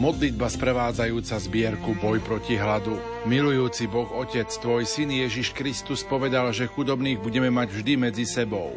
Modlitba sprevádzajúca zbierku Boj proti hladu. Milujúci Boh Otec, Tvoj Syn Ježiš Kristus povedal, že chudobných budeme mať vždy medzi sebou.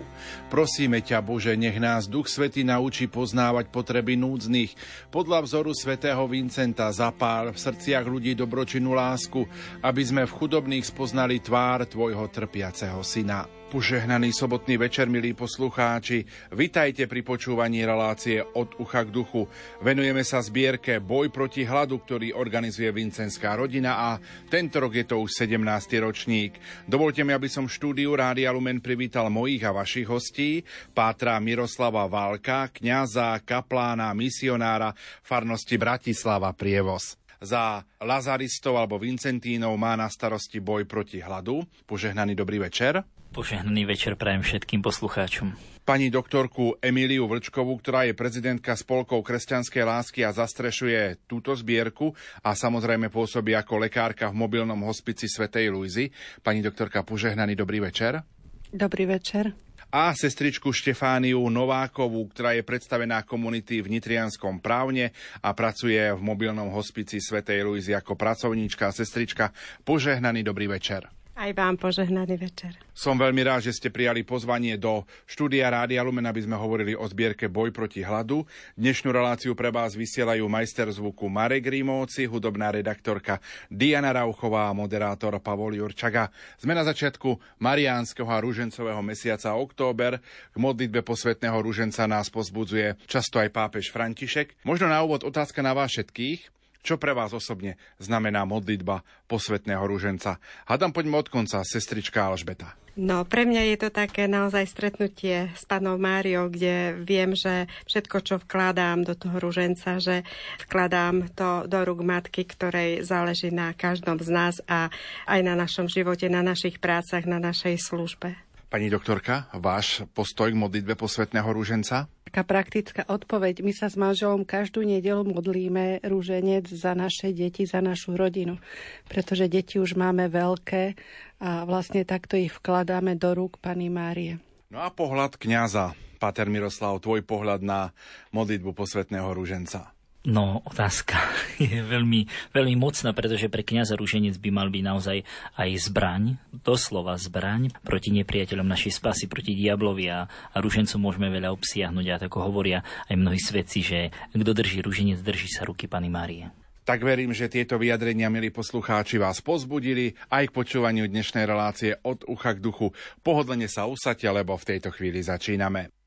Prosíme ťa, Bože, nech nás Duch Svety naučí poznávať potreby núdznych. Podľa vzoru svätého Vincenta zapál v srdciach ľudí dobročinú lásku, aby sme v chudobných spoznali tvár Tvojho trpiaceho Syna. Požehnaný sobotný večer, milí poslucháči. Vitajte pri počúvaní relácie od ucha k duchu. Venujeme sa zbierke Boj proti hladu, ktorý organizuje Vincenská rodina a tento rok je to už 17. ročník. Dovolte mi, aby som štúdiu Rádia Lumen privítal mojich a vašich hostí, pátra Miroslava Válka, kňaza, kaplána, misionára farnosti Bratislava Prievoz za Lazaristov alebo Vincentínov má na starosti boj proti hladu. Požehnaný dobrý večer. Požehnaný večer prajem všetkým poslucháčom. Pani doktorku Emíliu Vlčkovú, ktorá je prezidentka spolkov kresťanskej lásky a zastrešuje túto zbierku a samozrejme pôsobí ako lekárka v mobilnom hospici Svetej Luizy. Pani doktorka, požehnaný dobrý večer. Dobrý večer a sestričku Štefániu Novákovú, ktorá je predstavená komunity v Nitrianskom právne a pracuje v mobilnom hospici Svetej Luizy ako pracovníčka a sestrička. Požehnaný dobrý večer. Aj vám požehnaný večer. Som veľmi rád, že ste prijali pozvanie do štúdia Rádia Lumen, aby sme hovorili o zbierke Boj proti hladu. Dnešnú reláciu pre vás vysielajú majster zvuku Marek Rímovci, hudobná redaktorka Diana Rauchová a moderátor Pavol Jurčaga. Sme na začiatku mariánskeho a rúžencového mesiaca október. K modlitbe posvetného rúženca nás pozbudzuje často aj pápež František. Možno na úvod otázka na vás všetkých. Čo pre vás osobne znamená modlitba posvetného rúženca? Hadam poďme od konca, sestrička Alžbeta. No, pre mňa je to také naozaj stretnutie s panou Máriou, kde viem, že všetko, čo vkladám do toho rúženca, že vkladám to do rúk matky, ktorej záleží na každom z nás a aj na našom živote, na našich prácach, na našej službe. Pani doktorka, váš postoj k modlitbe posvetného rúženca? Taká praktická odpoveď. My sa s manželom každú nedelu modlíme rúženec za naše deti, za našu rodinu. Pretože deti už máme veľké a vlastne takto ich vkladáme do rúk Pani Márie. No a pohľad kňaza, Pater Miroslav, tvoj pohľad na modlitbu posvetného rúženca. No, otázka je veľmi, veľmi mocná, pretože pre kniaza Rúženec by mal byť naozaj aj zbraň, doslova zbraň proti nepriateľom našej spasy, proti diablovi a, a rúžencom môžeme veľa obsiahnuť a tako hovoria aj mnohí svedci, že kto drží rúženec, drží sa ruky Pany Márie. Tak verím, že tieto vyjadrenia, milí poslucháči, vás pozbudili aj k počúvaniu dnešnej relácie od ucha k duchu. Pohodlne sa usadte, lebo v tejto chvíli začíname.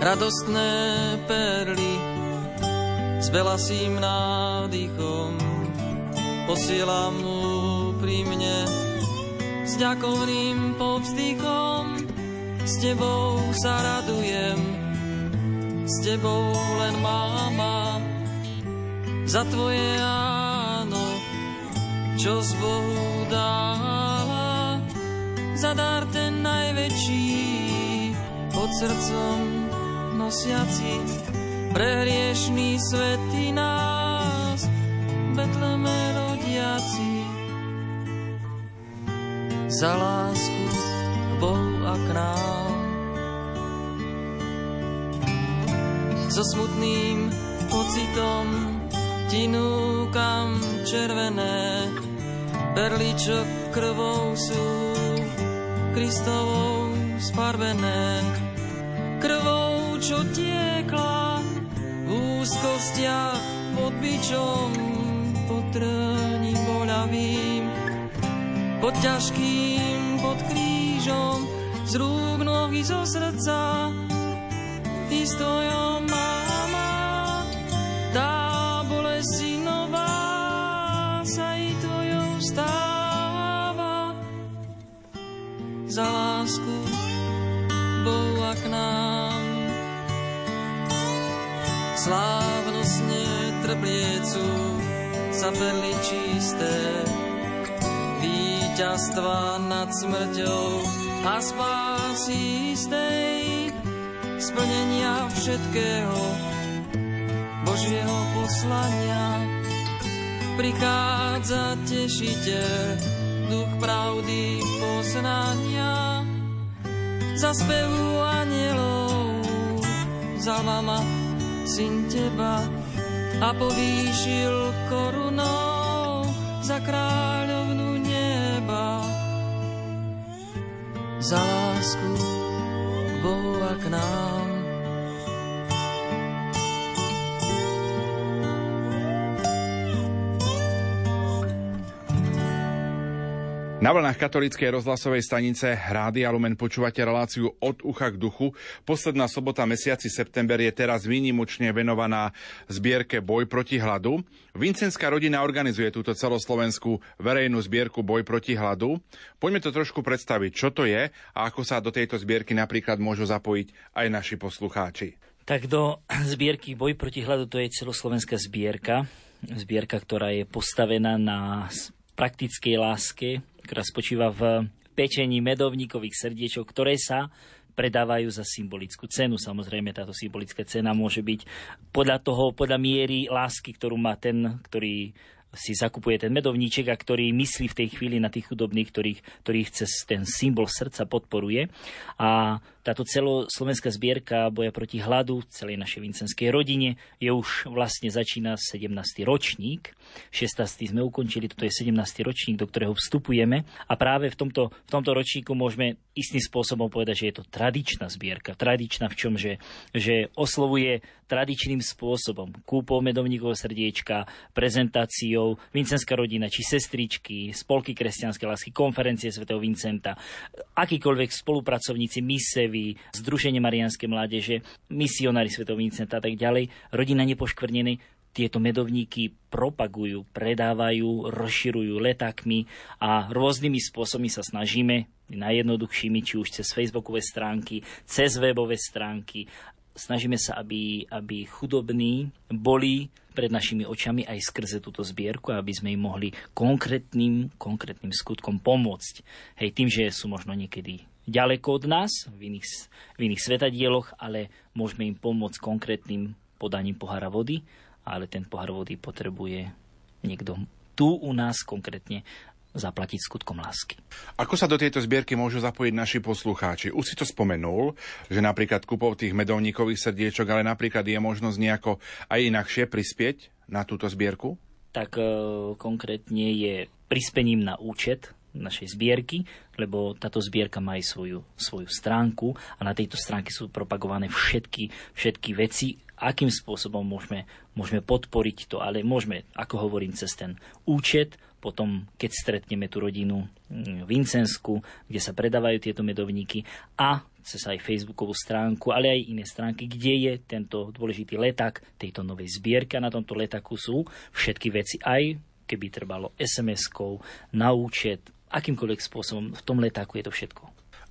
Radostné perly s belasým nádychom. Posielam mu pri mne s ďakovným povzdychom. S tebou sa radujem s tebou len máma. Za tvoje áno čo z Bohu dáva za dar ten najväčší pod srdcom nosiaci pre hriešný svety nás, Betleme rodiaci. Za lásku k Bohu a k nám. So smutným pocitom ti núkam červené, perly, čo krvou sú Kristovou sfarbené. Krvou čo tiekla v úzkostiach pod bičom, pod trním boľavým, pod ťažkým, pod krížom, z rúk nohy zo srdca, ty stojom máma, tá bolesti nová sa i tvojou stáva. Za lásku Bohu a k nám slávnostne trpliecu za perly čisté, víťazstva nad smrťou a spásy istej splnenia všetkého Božieho poslania. Prichádza tešiteľ, duch pravdy poznania, za spevu anielov, za mama, syn teba a povýšil korunou za kráľovnú neba. Za lásku k Bohu a k nám Na vlnách katolíckej rozhlasovej stanice Rádia Lumen počúvate reláciu od ucha k duchu. Posledná sobota mesiaci september je teraz výnimočne venovaná zbierke Boj proti hladu. Vincenská rodina organizuje túto celoslovenskú verejnú zbierku Boj proti hladu. Poďme to trošku predstaviť, čo to je a ako sa do tejto zbierky napríklad môžu zapojiť aj naši poslucháči. Tak do zbierky Boj proti hladu to je celoslovenská zbierka. Zbierka, ktorá je postavená na praktickej láske, ktorá spočíva v pečení medovníkových srdiečok, ktoré sa predávajú za symbolickú cenu. Samozrejme, táto symbolická cena môže byť podľa toho, podľa miery lásky, ktorú má ten, ktorý si zakupuje ten medovníček a ktorý myslí v tej chvíli na tých chudobných, ktorých, ktorých cez ten symbol srdca podporuje. A táto celoslovenská zbierka boja proti hladu celej našej vincenskej rodine je už vlastne začína 17. ročník. 16. sme ukončili, toto je 17. ročník, do ktorého vstupujeme a práve v tomto, v tomto ročníku môžeme istým spôsobom povedať, že je to tradičná zbierka. Tradičná v čom, že, že oslovuje tradičným spôsobom. Kúpou medovníkového srdiečka, prezentáciou Vincenská rodina, či sestričky, spolky kresťanskej lásky, konferencie svätého Vincenta, akýkoľvek spolupracovníci mise, Evy, Združenie Marianskej mládeže, misionári Svetov Vincenta a tak ďalej, rodina nepoškvrnený, tieto medovníky propagujú, predávajú, rozširujú letákmi a rôznymi spôsobmi sa snažíme, najjednoduchšími, či už cez facebookové stránky, cez webové stránky, snažíme sa, aby, aby chudobní boli pred našimi očami aj skrze túto zbierku, aby sme im mohli konkrétnym, konkrétnym skutkom pomôcť. Hej, tým, že sú možno niekedy ďaleko od nás, v iných, v iných svetadieloch, ale môžeme im pomôcť konkrétnym podaním pohára vody, ale ten pohár vody potrebuje niekto tu u nás konkrétne zaplatiť skutkom lásky. Ako sa do tejto zbierky môžu zapojiť naši poslucháči? Už si to spomenul, že napríklad kúpov tých medovníkových srdiečok, ale napríklad je možnosť nejako aj inakšie prispieť na túto zbierku? Tak e, konkrétne je prispením na účet našej zbierky, lebo táto zbierka má aj svoju, svoju stránku a na tejto stránke sú propagované všetky, všetky veci, akým spôsobom môžeme, môžeme podporiť to, ale môžeme, ako hovorím, cez ten účet, potom keď stretneme tú rodinu mm, Vincensku, kde sa predávajú tieto medovníky a cez aj facebookovú stránku, ale aj iné stránky, kde je tento dôležitý leták tejto novej zbierky. A na tomto letaku sú všetky veci aj keby trebalo SMS-kou, na účet, akýmkoľvek spôsobom. V tom letáku je to všetko.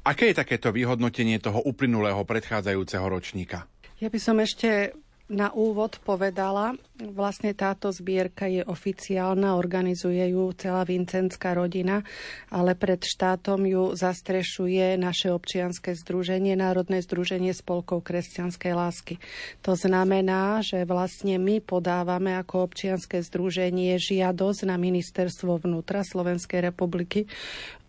Aké je takéto vyhodnotenie toho uplynulého predchádzajúceho ročníka? Ja by som ešte na úvod povedala, vlastne táto zbierka je oficiálna, organizuje ju celá Vincenská rodina, ale pred štátom ju zastrešuje naše občianske združenie, Národné združenie spolkov kresťanskej lásky. To znamená, že vlastne my podávame ako občianske združenie žiadosť na ministerstvo vnútra Slovenskej republiky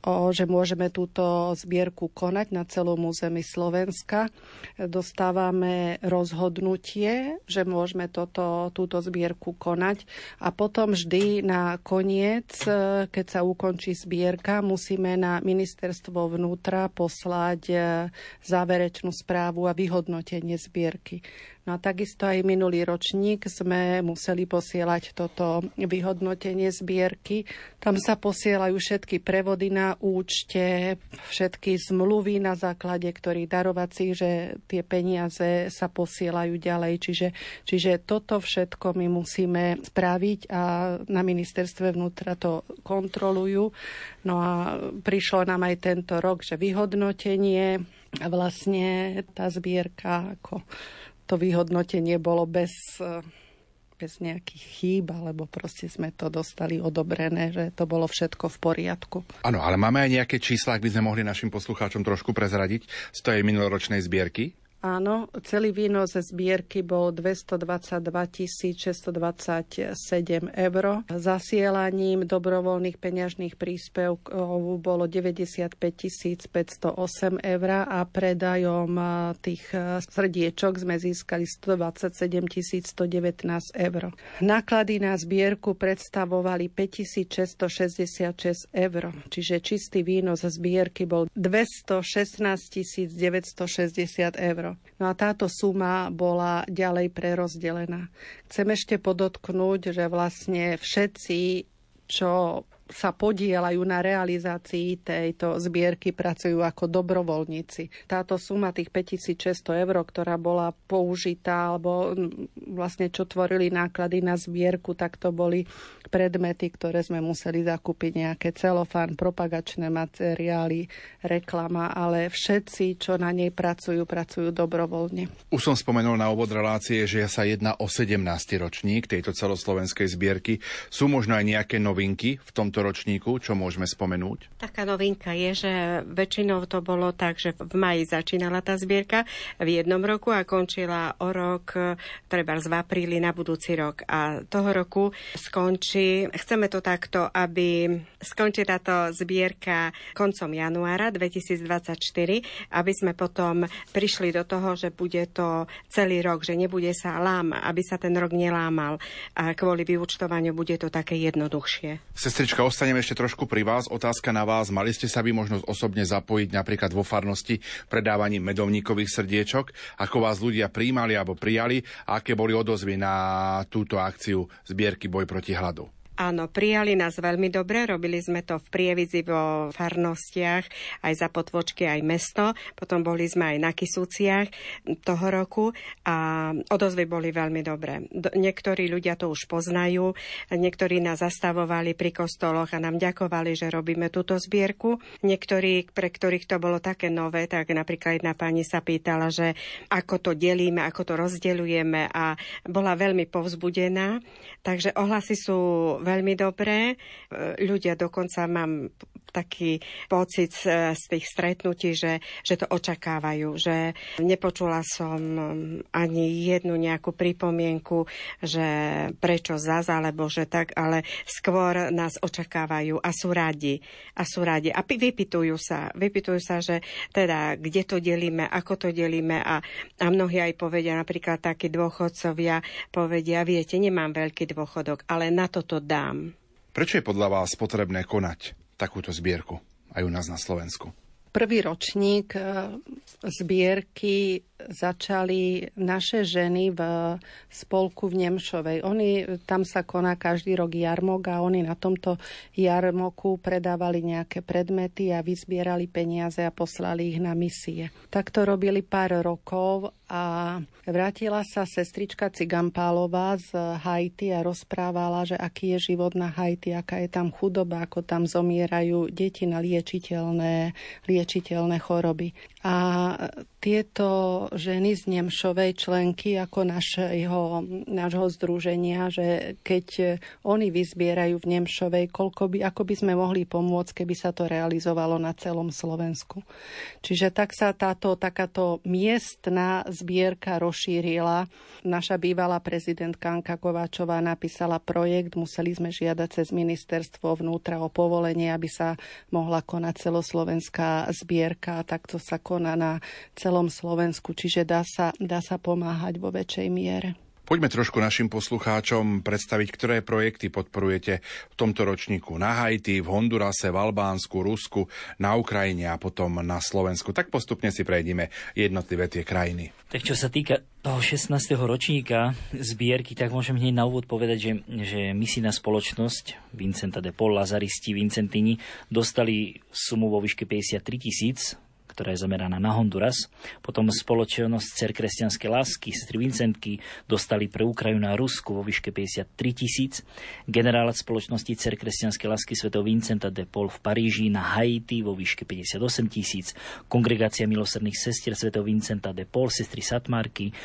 o, že môžeme túto zbierku konať na celom území Slovenska. Dostávame rozhodnutie, že môžeme toto, túto zbierku konať a potom vždy na koniec, keď sa ukončí zbierka, musíme na ministerstvo vnútra poslať e, záverečnú správu a vyhodnotenie zbierky. No a takisto aj minulý ročník sme museli posielať toto vyhodnotenie zbierky. Tam sa posielajú všetky prevody na účte, všetky zmluvy na základe ktorých darovací, že tie peniaze sa posielajú ďalej. Čiže, čiže toto všetko my musíme spraviť a na ministerstve vnútra to kontrolujú. No a prišlo nám aj tento rok, že vyhodnotenie a vlastne tá zbierka ako to vyhodnotenie bolo bez, bez nejakých chýb, alebo proste sme to dostali odobrené, že to bolo všetko v poriadku. Áno, ale máme aj nejaké čísla, ak by sme mohli našim poslucháčom trošku prezradiť z tej minuloročnej zbierky? Áno, celý výnos zbierky bol 222 627 eur. Zasielaním dobrovoľných peňažných príspevkov bolo 95 508 eur a predajom tých srdiečok sme získali 127 119 eur. Náklady na zbierku predstavovali 5666 eur, čiže čistý výnos zbierky bol 216 960 eur. No a táto suma bola ďalej prerozdelená. Chcem ešte podotknúť, že vlastne všetci, čo sa podielajú na realizácii tejto zbierky, pracujú ako dobrovoľníci. Táto suma tých 5600 eur, ktorá bola použitá, alebo vlastne čo tvorili náklady na zbierku, tak to boli predmety, ktoré sme museli zakúpiť, nejaké celofán, propagačné materiály, reklama, ale všetci, čo na nej pracujú, pracujú dobrovoľne. Už som spomenul na obod relácie, že sa jedná o 17. ročník tejto celoslovenskej zbierky. Sú možno aj nejaké novinky v tomto tomto ročníku, čo môžeme spomenúť? Taká novinka je, že väčšinou to bolo tak, že v maji začínala tá zbierka v jednom roku a končila o rok, treba v apríli na budúci rok. A toho roku skončí, chceme to takto, aby skončí táto zbierka koncom januára 2024, aby sme potom prišli do toho, že bude to celý rok, že nebude sa lám, aby sa ten rok nelámal a kvôli vyučtovaniu bude to také jednoduchšie. Sestrička, ostaneme ešte trošku pri vás. Otázka na vás. Mali ste sa by možnosť osobne zapojiť napríklad vo farnosti predávaním medovníkových srdiečok? Ako vás ľudia príjmali alebo prijali? A aké boli odozvy na túto akciu zbierky Boj proti hladu? Áno, prijali nás veľmi dobre, robili sme to v Prievidzi vo farnostiach, aj za potvočky, aj mesto. Potom boli sme aj na Kisúciach toho roku a odozvy boli veľmi dobré. Niektorí ľudia to už poznajú, niektorí nás zastavovali pri kostoloch a nám ďakovali, že robíme túto zbierku. Niektorí, pre ktorých to bolo také nové, tak napríklad jedna pani sa pýtala, že ako to delíme, ako to rozdeľujeme a bola veľmi povzbudená. Takže ohlasy sú veľmi dobré. E, ľudia dokonca mám taký pocit z tých stretnutí, že, že to očakávajú, že nepočula som ani jednu nejakú pripomienku, že prečo zaz, alebo že tak, ale skôr nás očakávajú a sú radi. A sú radi. A vypitujú sa. Vypitujú sa, že teda kde to delíme, ako to delíme a, a mnohí aj povedia, napríklad takí dôchodcovia povedia, viete, nemám veľký dôchodok, ale na toto dám. Prečo je podľa vás potrebné konať takúto zbierku aj u nás na Slovensku? Prvý ročník e, zbierky začali naše ženy v spolku v Nemšovej. Oni, tam sa koná každý rok jarmok a oni na tomto jarmoku predávali nejaké predmety a vyzbierali peniaze a poslali ich na misie. Tak to robili pár rokov a vrátila sa sestrička Cigampálová z Haiti a rozprávala, že aký je život na Haiti, aká je tam chudoba, ako tam zomierajú deti na liečiteľné, liečiteľné choroby. A tieto ženy z Nemšovej členky ako našeho, nášho združenia, že keď oni vyzbierajú v Nemšovej, koľko by, ako by sme mohli pomôcť, keby sa to realizovalo na celom Slovensku. Čiže tak sa táto takáto miestna zbierka rozšírila. Naša bývalá prezidentka Anka Kováčová napísala projekt, museli sme žiadať cez ministerstvo vnútra o povolenie, aby sa mohla konať celoslovenská zbierka. Takto sa koná na celom Slovensku, čiže dá sa, dá sa pomáhať vo väčšej miere. Poďme trošku našim poslucháčom predstaviť, ktoré projekty podporujete v tomto ročníku na Haiti, v Hondurase, v Albánsku, Rusku, na Ukrajine a potom na Slovensku. Tak postupne si prejdime jednotlivé tie krajiny. Tak čo sa týka toho 16. ročníka zbierky, tak môžem hneď na úvod povedať, že, že misijná spoločnosť Vincenta de Paul, Lazaristi, Vincentini dostali sumu vo výške 53 tisíc ktorá je zameraná na Honduras. Potom spoločnosť Cer kresťanskej lásky, sestry Vincentky, dostali pre Ukrajinu a Rusku vo výške 53 tisíc. Generálat spoločnosti Cer kresťanskej lásky Sv. Vincenta de Paul v Paríži na Haiti vo výške 58 tisíc. Kongregácia milosrdných sestier Sv. Vincenta de Paul, sestry Satmarky,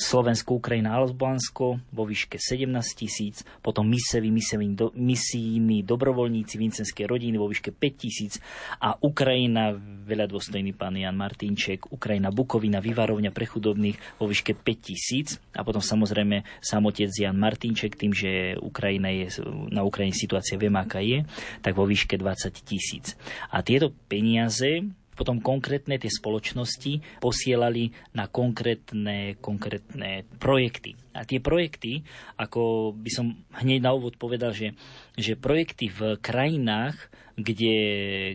Slovensko, Ukrajina, Albánsko vo výške 17 tisíc. Potom misevi, misijní, do, misijní dobrovoľníci vincenskej rodiny vo výške 5 tisíc a Ukrajina veľa dôstojných Vážený pán Jan Martinček, Ukrajina Bukovina, vyvarovňa pre chudobných vo výške 5000 a potom samozrejme samotec Jan Martinček, tým, že Ukrajina je, na Ukrajine situácia viem, aká je, tak vo výške 20 tisíc. A tieto peniaze potom konkrétne tie spoločnosti posielali na konkrétne, konkrétne projekty. A tie projekty, ako by som hneď na úvod povedal, že, že projekty v krajinách, kde,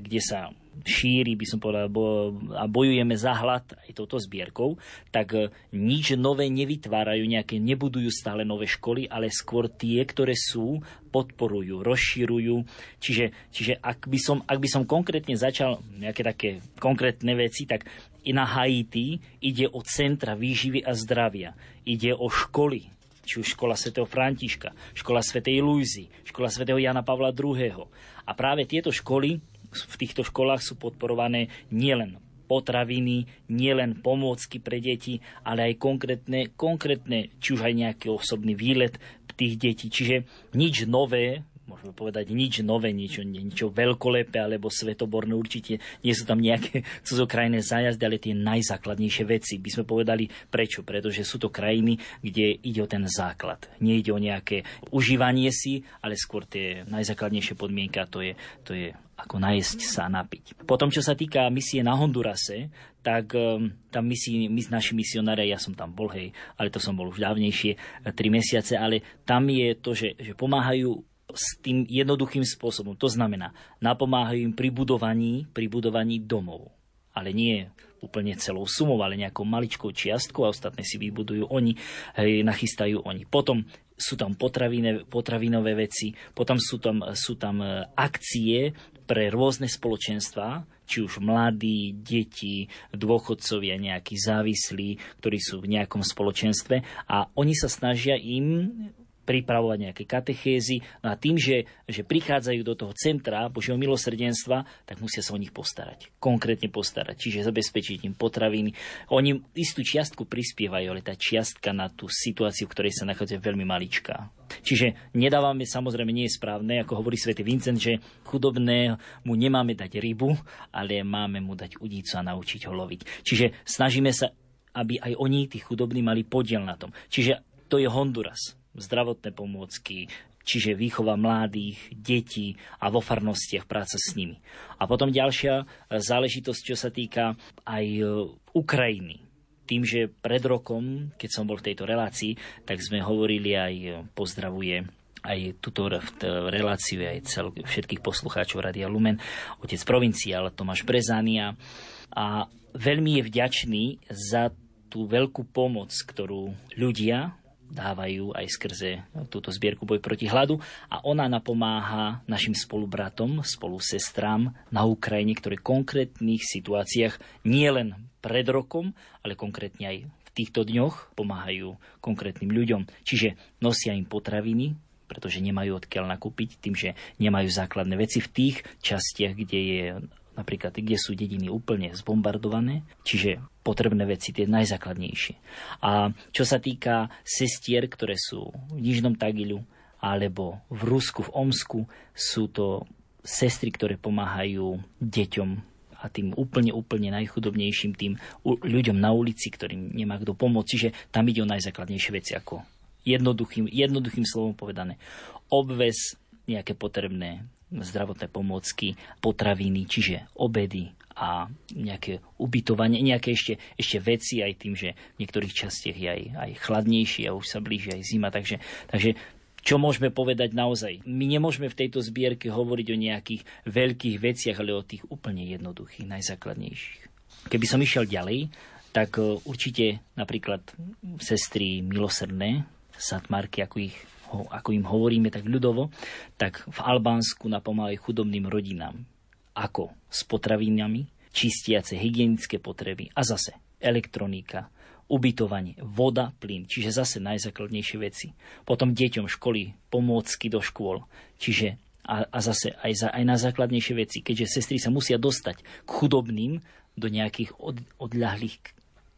kde sa šíri, by som povedal, bo, a bojujeme za hlad aj touto zbierkou, tak e, nič nové nevytvárajú, nejaké nebudujú stále nové školy, ale skôr tie, ktoré sú, podporujú, rozširujú. Čiže, čiže ak, by som, ak by som konkrétne začal nejaké také konkrétne veci, tak i na Haiti ide o centra výživy a zdravia. Ide o školy, či už škola svätého Františka, škola svätej Luizy, škola svätého Jana Pavla II. A práve tieto školy v týchto školách sú podporované nielen potraviny, nielen pomôcky pre deti, ale aj konkrétne, konkrétne či už aj nejaký osobný výlet tých detí. Čiže nič nové môžeme povedať, nič nové, niečo, niečo veľkolepé alebo svetoborné. Určite nie sú tam nejaké cudzokrajné zájazdy, ale tie najzákladnejšie veci. By sme povedali prečo? Pretože sú to krajiny, kde ide o ten základ. Nie ide o nejaké užívanie si, ale skôr tie najzákladnejšie podmienky a to je, to je ako najesť sa a napiť. Potom, čo sa týka misie na Hondurase, tak um, tam misi, my, naši misionári, ja som tam bol, hej, ale to som bol už dávnejšie, tri mesiace, ale tam je to, že, že pomáhajú s tým jednoduchým spôsobom. To znamená, napomáhajú im pri budovaní, pri budovaní domov. Ale nie úplne celou sumou, ale nejakou maličkou čiastkou a ostatné si vybudujú oni, hej, nachystajú oni. Potom sú tam potravinové, potravinové veci, potom sú tam, sú tam e, akcie pre rôzne spoločenstva, či už mladí, deti, dôchodcovia, nejakí závislí, ktorí sú v nejakom spoločenstve a oni sa snažia im pripravovať nejaké katechézy. No a tým, že, že prichádzajú do toho centra Božieho milosrdenstva, tak musia sa o nich postarať. Konkrétne postarať. Čiže zabezpečiť im potraviny. Oni istú čiastku prispievajú, ale tá čiastka na tú situáciu, v ktorej sa nachádza, veľmi maličká. Čiže nedávame, samozrejme nie je správne, ako hovorí svätý Vincent, že chudobné mu nemáme dať rybu, ale máme mu dať udícu a naučiť ho loviť. Čiže snažíme sa, aby aj oni, tí chudobní, mali podiel na tom. Čiže to je Honduras zdravotné pomôcky, čiže výchova mladých, detí a vo farnostiach práca s nimi. A potom ďalšia záležitosť, čo sa týka aj e, Ukrajiny. Tým, že pred rokom, keď som bol v tejto relácii, tak sme hovorili aj, e, pozdravuje aj túto reláciu, aj cel, všetkých poslucháčov Radia Lumen, otec provinciál Tomáš Brezania a veľmi je vďačný za tú veľkú pomoc, ktorú ľudia dávajú aj skrze túto zbierku Boj proti hladu a ona napomáha našim spolubratom, spolusestrám na Ukrajine, ktoré v konkrétnych situáciách nie len pred rokom, ale konkrétne aj v týchto dňoch pomáhajú konkrétnym ľuďom. Čiže nosia im potraviny, pretože nemajú odkiaľ nakúpiť, tým, že nemajú základné veci v tých častiach, kde je napríklad kde sú dediny úplne zbombardované, čiže potrebné veci, tie najzákladnejšie. A čo sa týka sestier, ktoré sú v Nižnom Tagilu alebo v Rusku, v Omsku, sú to sestry, ktoré pomáhajú deťom a tým úplne, úplne najchudobnejším, tým ľuďom na ulici, ktorým nemá kto pomôcť. Čiže tam ide o najzákladnejšie veci, ako jednoduchým, jednoduchým slovom povedané. Obves, nejaké potrebné zdravotné pomôcky, potraviny, čiže obedy a nejaké ubytovanie, nejaké ešte, ešte veci aj tým, že v niektorých častiach je aj, aj chladnejšie a už sa blíži aj zima. Takže, takže čo môžeme povedať naozaj? My nemôžeme v tejto zbierke hovoriť o nejakých veľkých veciach, ale o tých úplne jednoduchých, najzákladnejších. Keby som išiel ďalej, tak e, určite napríklad sestry milosrdné, satmarky, ako ich ako im hovoríme tak ľudovo, tak v Albánsku napomáhajú chudobným rodinám. Ako? S potravinami, čistiace, hygienické potreby a zase elektronika, ubytovanie, voda, plyn, čiže zase najzákladnejšie veci. Potom deťom školy, pomôcky do škôl, čiže a, a zase aj, za, aj na základnejšie veci, keďže sestry sa musia dostať k chudobným do nejakých od, odľahlých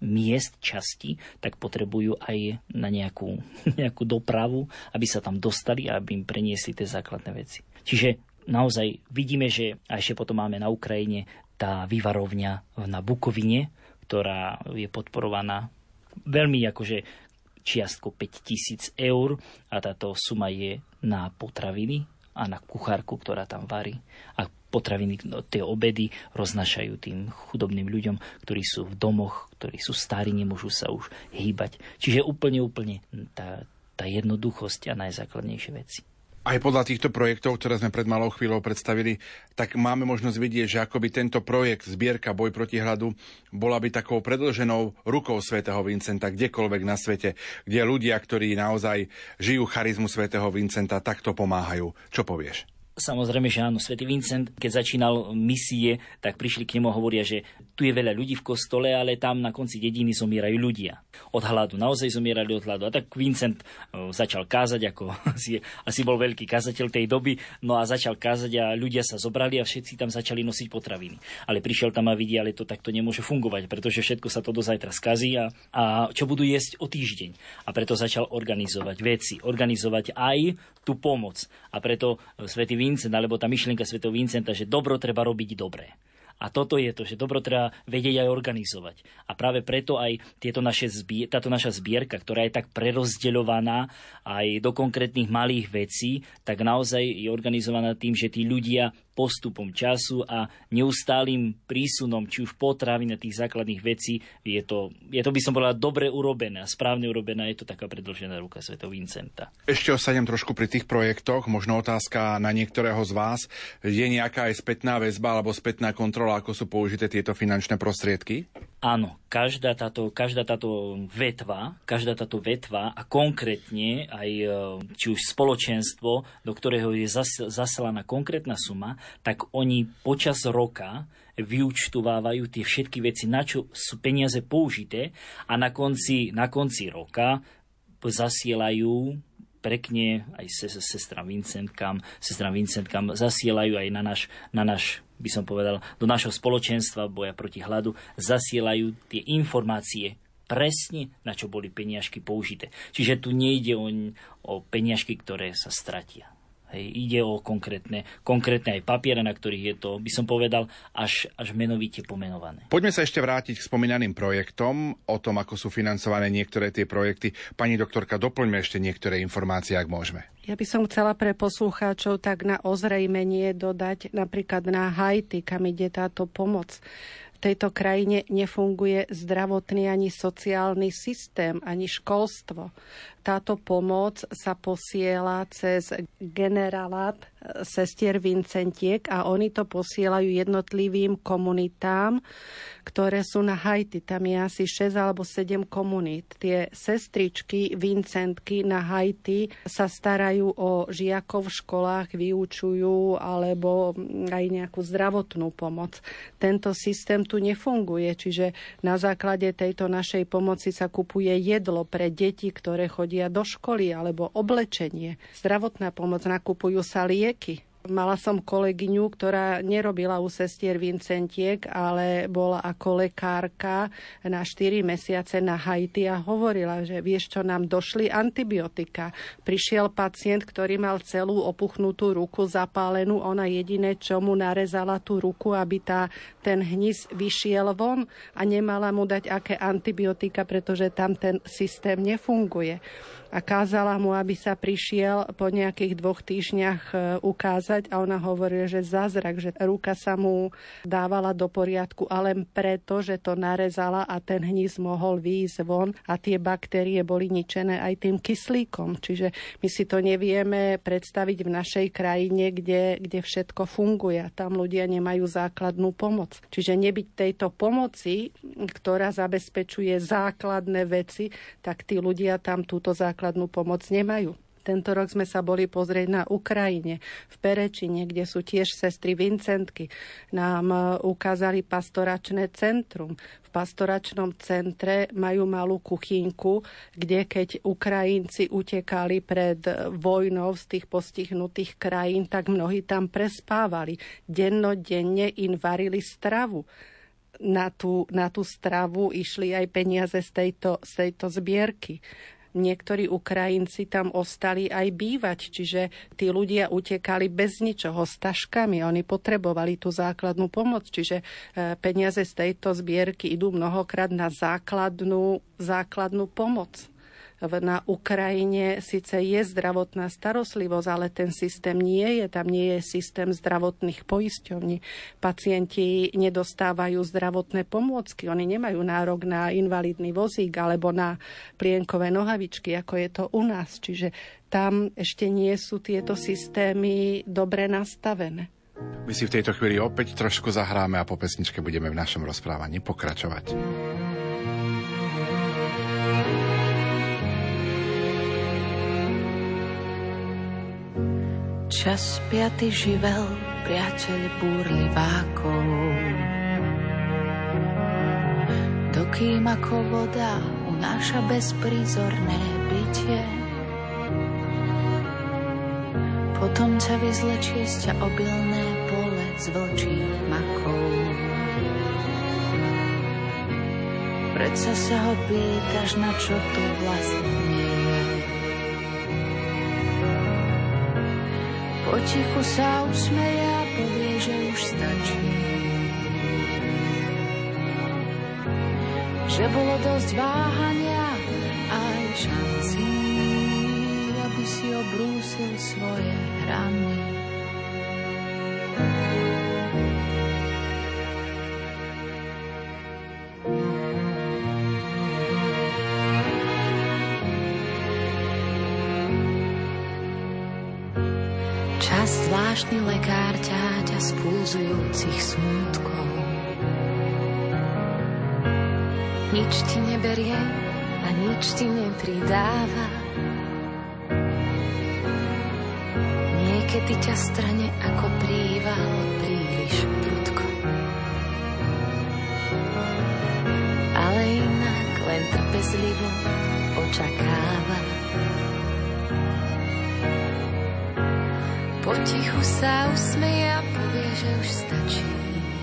miest, časti, tak potrebujú aj na nejakú, nejakú dopravu, aby sa tam dostali a aby im preniesli tie základné veci. Čiže naozaj vidíme, že a ešte potom máme na Ukrajine tá vyvarovňa na Bukovine, ktorá je podporovaná veľmi akože čiastko 5000 eur a táto suma je na potraviny a na kuchárku, ktorá tam varí. A potraviny, no, tie obedy roznašajú tým chudobným ľuďom, ktorí sú v domoch, ktorí sú starí, nemôžu sa už hýbať. Čiže úplne, úplne tá, tá jednoduchosť a najzákladnejšie veci. Aj podľa týchto projektov, ktoré sme pred malou chvíľou predstavili, tak máme možnosť vidieť, že akoby tento projekt Zbierka Boj proti hladu bola by takou predlženou rukou svätého Vincenta kdekoľvek na svete, kde ľudia, ktorí naozaj žijú charizmu svätého Vincenta, takto pomáhajú. Čo povieš? Samozrejme, že áno. Svetý Vincent, keď začínal misie, tak prišli k nemu a hovoria, že tu je veľa ľudí v kostole, ale tam na konci dediny zomierajú ľudia. Od hladu, naozaj zomierali od hladu. A tak Vincent e, začal kázať, ako asi, asi bol veľký kazateľ tej doby, no a začal kázať a ľudia sa zobrali a všetci tam začali nosiť potraviny. Ale prišiel tam a vidí, ale to takto nemôže fungovať, pretože všetko sa to do zajtra skazí a, a čo budú jesť o týždeň. A preto začal organizovať veci, organizovať aj tú pomoc. A preto Svetý Vincent, alebo tá myšlienka svätého Vincenta, že dobro treba robiť dobre. A toto je to, že dobro treba vedieť aj organizovať. A práve preto aj tieto naše zbier, táto naša zbierka, ktorá je tak prerozdeľovaná aj do konkrétnych malých vecí, tak naozaj je organizovaná tým, že tí ľudia postupom času a neustálým prísunom, či už potravy na tých základných vecí, je to, je to by som povedal, dobre urobené a správne urobené. Je to taká predlžená ruka Sv. Vincenta. Ešte osadem trošku pri tých projektoch. Možno otázka na niektorého z vás. Je nejaká aj spätná väzba alebo spätná kontrola, ako sú použité tieto finančné prostriedky? Áno, každá táto, každá táto vetva, každá táto vetva a konkrétne aj e, či už spoločenstvo, do ktorého je zas, zaslaná konkrétna suma, tak oni počas roka vyučtovávajú tie všetky veci, na čo sú peniaze použité a na konci, na konci roka zasielajú prekne aj se, sestra Vincentkám, sestra Vincentkám zasielajú aj na náš, na náš by som povedal, do našho spoločenstva boja proti hladu zasielajú tie informácie presne, na čo boli peniažky použité. Čiže tu nejde o, o peniažky, ktoré sa stratia. Hej, ide o konkrétne, konkrétne aj papiere, na ktorých je to, by som povedal, až, až menovite pomenované. Poďme sa ešte vrátiť k spomínaným projektom, o tom, ako sú financované niektoré tie projekty. Pani doktorka, doplňme ešte niektoré informácie, ak môžeme. Ja by som chcela pre poslucháčov tak na ozrejmenie dodať napríklad na Haiti, kam ide táto pomoc tejto krajine nefunguje zdravotný ani sociálny systém, ani školstvo. Táto pomoc sa posiela cez generálát sestier Vincentiek a oni to posielajú jednotlivým komunitám, ktoré sú na Haiti. Tam je asi 6 alebo 7 komunít. Tie sestričky Vincentky na Haiti sa starajú o žiakov v školách, vyučujú alebo aj nejakú zdravotnú pomoc. Tento systém tu nefunguje, čiže na základe tejto našej pomoci sa kupuje jedlo pre deti, ktoré chodia chodia do školy alebo oblečenie. Zdravotná pomoc, nakupujú sa lieky. Mala som kolegyňu, ktorá nerobila u sestier Vincentiek, ale bola ako lekárka na 4 mesiace na Haiti a hovorila, že vieš čo, nám došli antibiotika. Prišiel pacient, ktorý mal celú opuchnutú ruku zapálenú, ona jediné, čo mu narezala tú ruku, aby tá, ten hnis vyšiel von a nemala mu dať aké antibiotika, pretože tam ten systém nefunguje a kázala mu, aby sa prišiel po nejakých dvoch týždňach e, ukázať a ona hovorila, že zázrak, že ruka sa mu dávala do poriadku, ale preto, že to narezala a ten hníz mohol výjsť von a tie baktérie boli ničené aj tým kyslíkom. Čiže my si to nevieme predstaviť v našej krajine, kde, kde všetko funguje. Tam ľudia nemajú základnú pomoc. Čiže nebyť tejto pomoci, ktorá zabezpečuje základné veci, tak tí ľudia tam túto základnú základnú pomoc nemajú. Tento rok sme sa boli pozrieť na Ukrajine, v Perečine, kde sú tiež sestry Vincentky. Nám e, ukázali pastoračné centrum. V pastoračnom centre majú malú kuchynku, kde keď Ukrajinci utekali pred vojnou z tých postihnutých krajín, tak mnohí tam prespávali. Dennodenne im varili stravu na tú, na tú stravu išli aj peniaze z tejto, z tejto zbierky. Niektorí Ukrajinci tam ostali aj bývať, čiže tí ľudia utekali bez ničoho, s taškami. Oni potrebovali tú základnú pomoc, čiže e, peniaze z tejto zbierky idú mnohokrát na základnú, základnú pomoc na Ukrajine síce je zdravotná starostlivosť, ale ten systém nie je. Tam nie je systém zdravotných poisťovní. Pacienti nedostávajú zdravotné pomôcky. Oni nemajú nárok na invalidný vozík alebo na plienkové nohavičky, ako je to u nás. Čiže tam ešte nie sú tieto systémy dobre nastavené. My si v tejto chvíli opäť trošku zahráme a po pesničke budeme v našom rozprávaní pokračovať. Čas piaty živel, priateľ búrlivákov. Dokým ako voda unáša bezprízorné bytie, potom ťa vyzlečie z ťa obilné pole z vlčích makov. Predsa sa ho pýtaš, na čo tu vlastne Potichu sa usmeje a povie, že už stačí. Že bolo dosť váhania aj šancí, aby si obrúsil svoje hrany. Zvláštny lekár ťaťa z pulzujúcich smútkov. Nič ti neberie a nič ti nepridáva. Niekedy ťa strane ako príval príliš prudko. Ale inak len trpezlivo očakáva. Potichu sa usmeje a povie, že už stačí.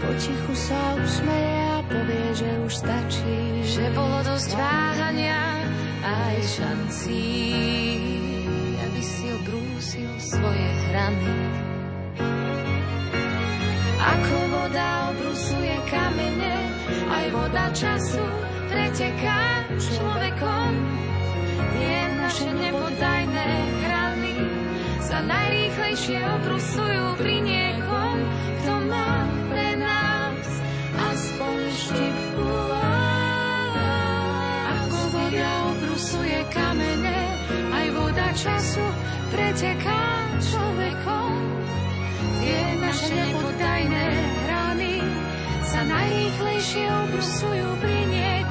Potichu sa usmeje a povie, že už stačí. Že bolo dosť váhania aj šancí, aby si obrúsil svoje hrany. Ako voda obrusuje kamene, aj voda času preteká človekom. Je naše nepodajné najrýchlejšie obrusujú pri niekom, kto má pre nás aspoň štipku. Ako voda obrusuje kamene, aj voda času preteká človekom. Tie naše nepodajné hrany sa najrýchlejšie obrusujú pri niekom,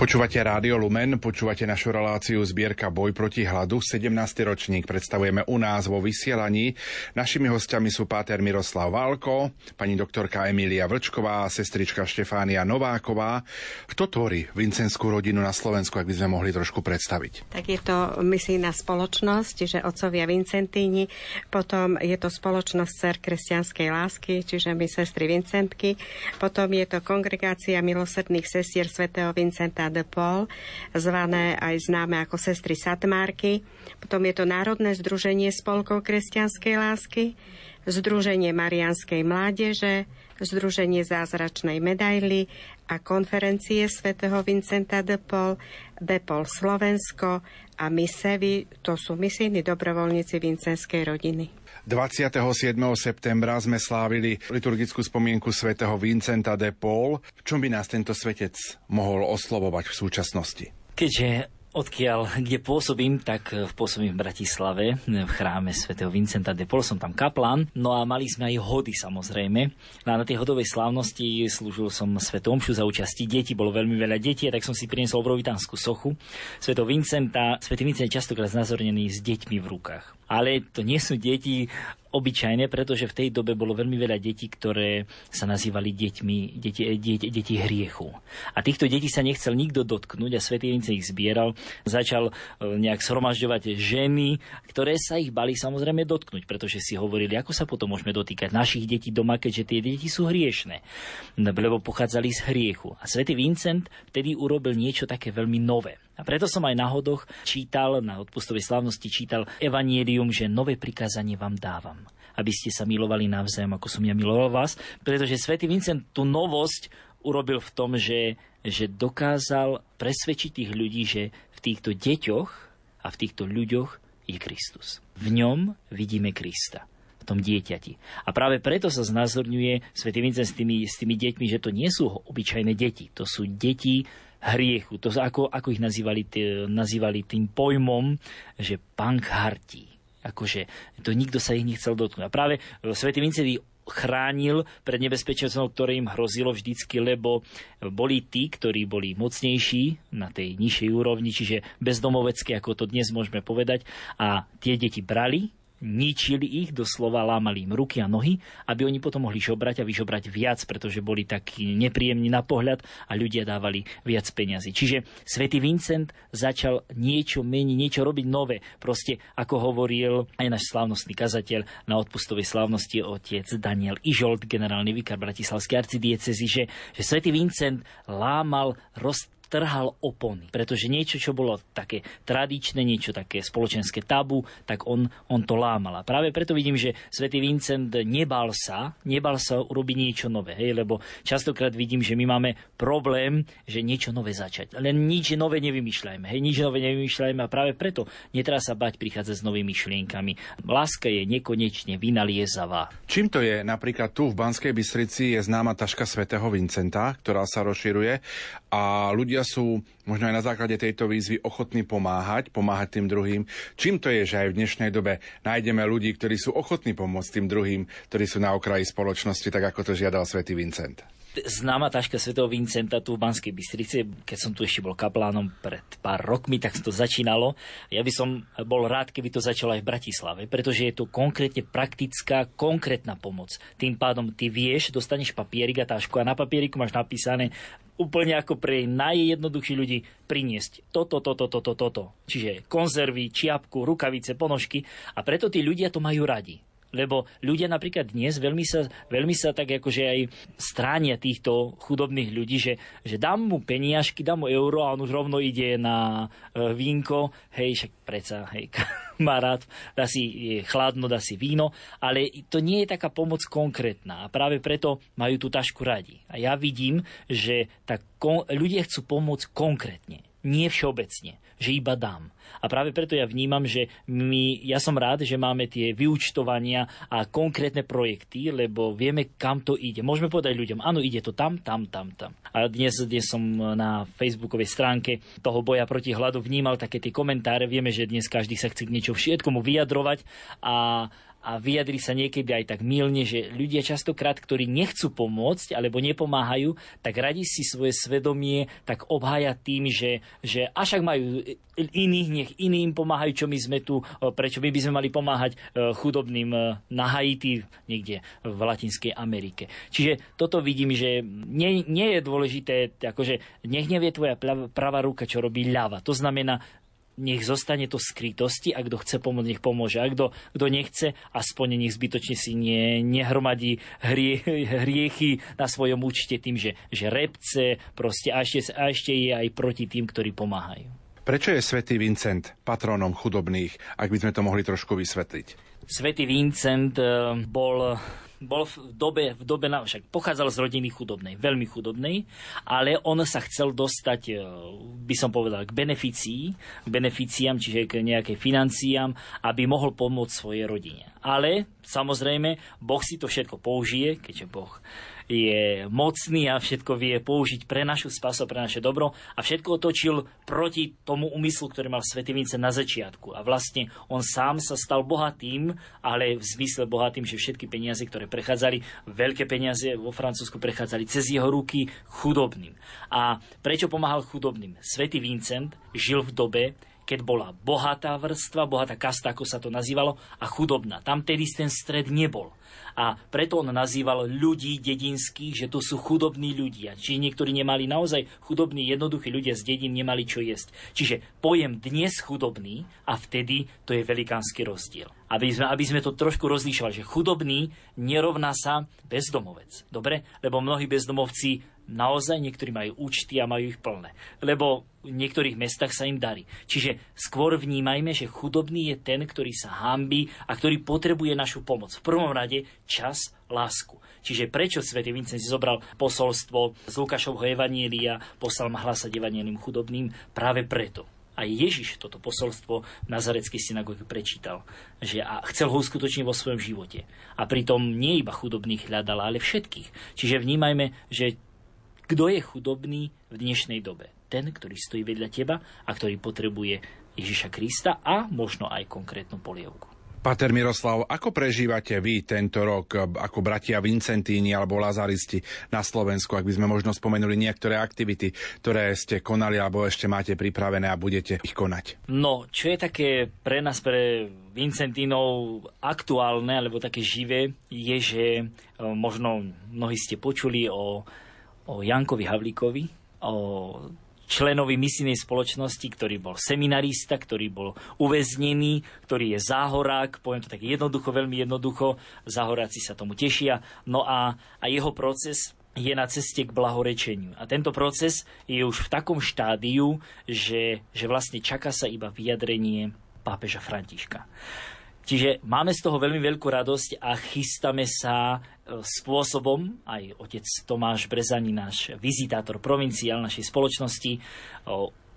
Počúvate Rádio Lumen, počúvate našu reláciu Zbierka Boj proti hladu. 17. ročník predstavujeme u nás vo vysielaní. Našimi hostiami sú páter Miroslav Válko, pani doktorka Emília Vlčková a sestrička Štefánia Nováková. Kto tvorí vincenskú rodinu na Slovensku, ak by sme mohli trošku predstaviť? Tak je to misijná spoločnosť, že otcovia Vincentíni, potom je to spoločnosť Cer kresťanskej lásky, čiže my sestry Vincentky, potom je to kongregácia milosrdných sestier svätého Vincenta de Paul, zvané aj známe ako sestry Satmárky. Potom je to Národné združenie spolkov kresťanskej lásky, Združenie Marianskej mládeže, Združenie zázračnej medaily a konferencie svätého Vincenta de Paul, de Paul Slovensko a Misevi, to sú misijní dobrovoľníci vincenskej rodiny. 27. septembra sme slávili liturgickú spomienku svätého Vincenta de Paul. V čom by nás tento svetec mohol oslovovať v súčasnosti? Keďže odkiaľ, kde pôsobím, tak pôsobím v Bratislave, v chráme svätého Vincenta de Paul, som tam kaplan, no a mali sme aj hody samozrejme. No a na tej hodovej slávnosti slúžil som svetom omšu za účasti detí, bolo veľmi veľa detí, tak som si priniesol obrovitánsku sochu svätého Vincenta. Svetý Vincent je častokrát znázornený s deťmi v rukách. Ale to nie sú deti obyčajné, pretože v tej dobe bolo veľmi veľa detí, ktoré sa nazývali deťmi, deti, deti, deti hriechu. A týchto detí sa nechcel nikto dotknúť a Svetý Vince ich zbieral. Začal e, nejak sromažďovať ženy, ktoré sa ich bali samozrejme dotknúť, pretože si hovorili, ako sa potom môžeme dotýkať našich detí doma, keďže tie deti sú hriešne, lebo pochádzali z hriechu. A Svetý Vincent vtedy urobil niečo také veľmi nové. A preto som aj na hodoch čítal, na odpustovej slávnosti čítal Evangelium, že nové prikázanie vám dávam aby ste sa milovali navzájom, ako som ja miloval vás, pretože svätý Vincent tú novosť urobil v tom, že, že dokázal presvedčiť tých ľudí, že v týchto deťoch a v týchto ľuďoch je Kristus. V ňom vidíme Krista v tom dieťati. A práve preto sa znázorňuje svätý Vincent s tými, s tými deťmi, že to nie sú obyčajné deti, to sú deti hriechu. To ako, ako ich nazývali, nazývali tým pojmom, že pankharti Akože to nikto sa ich nechcel dotknúť. A práve e, svätý Vincent chránil pred nebezpečenstvom, ktoré im hrozilo vždycky, lebo boli tí, ktorí boli mocnejší na tej nižšej úrovni, čiže bezdomovecké, ako to dnes môžeme povedať, a tie deti brali ničili ich, doslova lámali im ruky a nohy, aby oni potom mohli žobrať a vyžobrať viac, pretože boli takí nepríjemní na pohľad a ľudia dávali viac peňazí. Čiže svätý Vincent začal niečo meniť, niečo robiť nové. Proste, ako hovoril aj náš slávnostný kazateľ na odpustovej slávnosti otec Daniel Ižolt, generálny vikár Bratislavskej arcidiecezy, že, že svätý Vincent lámal, rost trhal opony, pretože niečo, čo bolo také tradičné, niečo také spoločenské tabu, tak on, on to lámal. A práve preto vidím, že svätý Vincent nebal sa, nebal sa urobiť niečo nové, hej, lebo častokrát vidím, že my máme problém, že niečo nové začať. Len nič nové nevymýšľajme, hej, nič nové nevymýšľajme a práve preto netreba sa bať prichádzať s novými myšlienkami. Láska je nekonečne vynaliezavá. Čím to je? Napríklad tu v Banskej Bystrici je známa taška svätého Vincenta, ktorá sa rozširuje a ľudia sú možno aj na základe tejto výzvy ochotní pomáhať, pomáhať tým druhým. Čím to je, že aj v dnešnej dobe nájdeme ľudí, ktorí sú ochotní pomôcť tým druhým, ktorí sú na okraji spoločnosti, tak ako to žiadal svätý Vincent? Známa taška svätého Vincenta tu v Banskej Bystrici, keď som tu ešte bol kaplánom pred pár rokmi, tak to začínalo. Ja by som bol rád, keby to začalo aj v Bratislave, pretože je to konkrétne praktická, konkrétna pomoc. Tým pádom ty vieš, dostaneš papierik a tašku a na papieriku máš napísané úplne ako pre najjednoduchší ľudí priniesť toto, toto, toto, toto. Čiže konzervy, čiapku, rukavice, ponožky a preto tí ľudia to majú radi. Lebo ľudia napríklad dnes veľmi sa, veľmi sa tak akože aj stránia týchto chudobných ľudí, že, že dám mu peniažky, dám mu euro a on už rovno ide na e, vínko, hej, však predsa, hej, rád, dá si chladno, dá si víno, ale to nie je taká pomoc konkrétna. A práve preto majú tú tašku radi. A ja vidím, že tak kon, ľudia chcú pomôcť konkrétne, nie všeobecne, že iba dám. A práve preto ja vnímam, že my, ja som rád, že máme tie vyučtovania a konkrétne projekty, lebo vieme, kam to ide. Môžeme povedať ľuďom, áno, ide to tam, tam, tam, tam. A dnes, dnes som na facebookovej stránke toho boja proti hladu vnímal také tie komentáre. Vieme, že dnes každý sa chce k niečo všetkomu vyjadrovať a a vyjadri sa niekedy aj tak milne, že ľudia častokrát, ktorí nechcú pomôcť alebo nepomáhajú, tak radi si svoje svedomie tak obhája tým, že, že až ak majú iných, nech iní im pomáhajú, čo my sme tu, prečo my by sme mali pomáhať e, chudobným e, na Haiti, niekde v Latinskej Amerike. Čiže toto vidím, že nie, nie je dôležité, akože nech nevie tvoja pravá ruka, čo robí ľava. To znamená, nech zostane to skrytosti a kto chce pomôcť, nech pomôže. A kto, kto nechce, aspoň nech zbytočne si ne, nehromadí hrie, hriechy na svojom účte tým, že, že repce proste a ešte, a ešte je aj proti tým, ktorí pomáhajú. Prečo je svätý Vincent patrónom chudobných, ak by sme to mohli trošku vysvetliť? Svetý Vincent eh, bol bol v dobe, v dobe na, však pochádzal z rodiny chudobnej, veľmi chudobnej, ale on sa chcel dostať, e, by som povedal, k beneficii, k beneficiám, čiže k nejakej financiám, aby mohol pomôcť svojej rodine. Ale samozrejme, Boh si to všetko použije, keďže Boh je mocný a všetko vie použiť pre našu spasu, pre naše dobro a všetko otočil proti tomu úmyslu, ktorý mal Svetý Vince na začiatku. A vlastne on sám sa stal bohatým, ale v zmysle bohatým, že všetky peniaze, ktoré prechádzali, veľké peniaze vo Francúzsku prechádzali cez jeho ruky chudobným. A prečo pomáhal chudobným? Svetý Vincent žil v dobe, keď bola bohatá vrstva, bohatá kasta, ako sa to nazývalo, a chudobná. Tam tedy ten stred nebol a preto on nazýval ľudí dedinských, že to sú chudobní ľudia. Čiže niektorí nemali naozaj chudobní, jednoduchí ľudia z dedín nemali čo jesť. Čiže pojem dnes chudobný a vtedy to je velikánsky rozdiel. Aby sme, aby sme to trošku rozlíšovali, že chudobný nerovná sa bezdomovec. Dobre? Lebo mnohí bezdomovci naozaj niektorí majú účty a majú ich plné. Lebo v niektorých mestách sa im darí. Čiže skôr vnímajme, že chudobný je ten, ktorý sa hambí a ktorý potrebuje našu pomoc. V prvom rade čas, lásku. Čiže prečo svätý Vincent si zobral posolstvo z Lukášovho Evanielia, poslal ma hlasať Evanielim chudobným práve preto. A Ježiš toto posolstvo v Nazareckej synagóge prečítal, že a chcel ho uskutočniť vo svojom živote. A pritom nie iba chudobných hľadal, ale všetkých. Čiže vnímajme, že kto je chudobný v dnešnej dobe? Ten, ktorý stojí vedľa teba a ktorý potrebuje Ježiša Krista a možno aj konkrétnu polievku. Pater Miroslav, ako prežívate vy tento rok ako bratia Vincentíni alebo Lazaristi na Slovensku, ak by sme možno spomenuli niektoré aktivity, ktoré ste konali alebo ešte máte pripravené a budete ich konať? No, čo je také pre nás, pre Vincentínov aktuálne alebo také živé, je, že e, možno mnohí ste počuli o o Jankovi Havlíkovi, o členovi misijnej spoločnosti, ktorý bol seminarista, ktorý bol uväznený, ktorý je záhorák, poviem to tak jednoducho, veľmi jednoducho, záhoráci sa tomu tešia. No a, a jeho proces je na ceste k blahorečeniu. A tento proces je už v takom štádiu, že, že vlastne čaká sa iba vyjadrenie pápeža Františka. Čiže máme z toho veľmi veľkú radosť a chystáme sa e, spôsobom, aj otec Tomáš Brezani, náš vizitátor provinciál našej spoločnosti,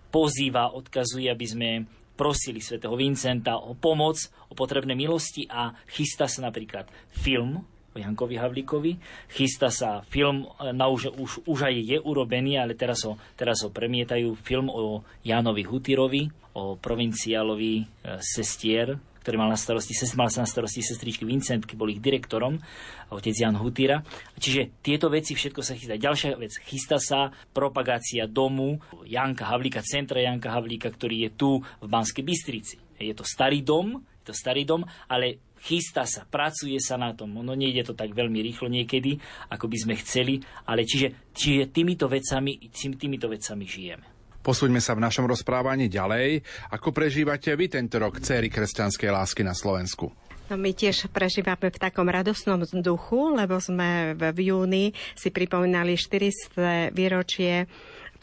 pozýva, odkazuje, aby sme prosili svätého Vincenta o pomoc, o potrebné milosti a chystá sa napríklad film o Jankovi Havlíkovi. Chystá sa film, e, na už, už, už aj je urobený, ale teraz ho, teraz ho premietajú film o Jánovi Hutirovi, o provinciálovi e, sestier ktorý mal na starosti, mal sa na starosti sestričky Vincentky, bol ich direktorom, otec Jan Hutýra. Čiže tieto veci všetko sa chystá. Ďalšia vec, chystá sa propagácia domu Janka Havlíka, centra Janka Havlíka, ktorý je tu v Banskej Bystrici. Je to starý dom, je to starý dom, ale chystá sa, pracuje sa na tom. Ono nejde to tak veľmi rýchlo niekedy, ako by sme chceli, ale čiže, čiže týmito, vecami, týmito vecami žijeme. Posúďme sa v našom rozprávaní ďalej. Ako prežívate vy tento rok céry kresťanskej lásky na Slovensku? No my tiež prežívame v takom radosnom duchu, lebo sme v júni si pripomínali 400 výročie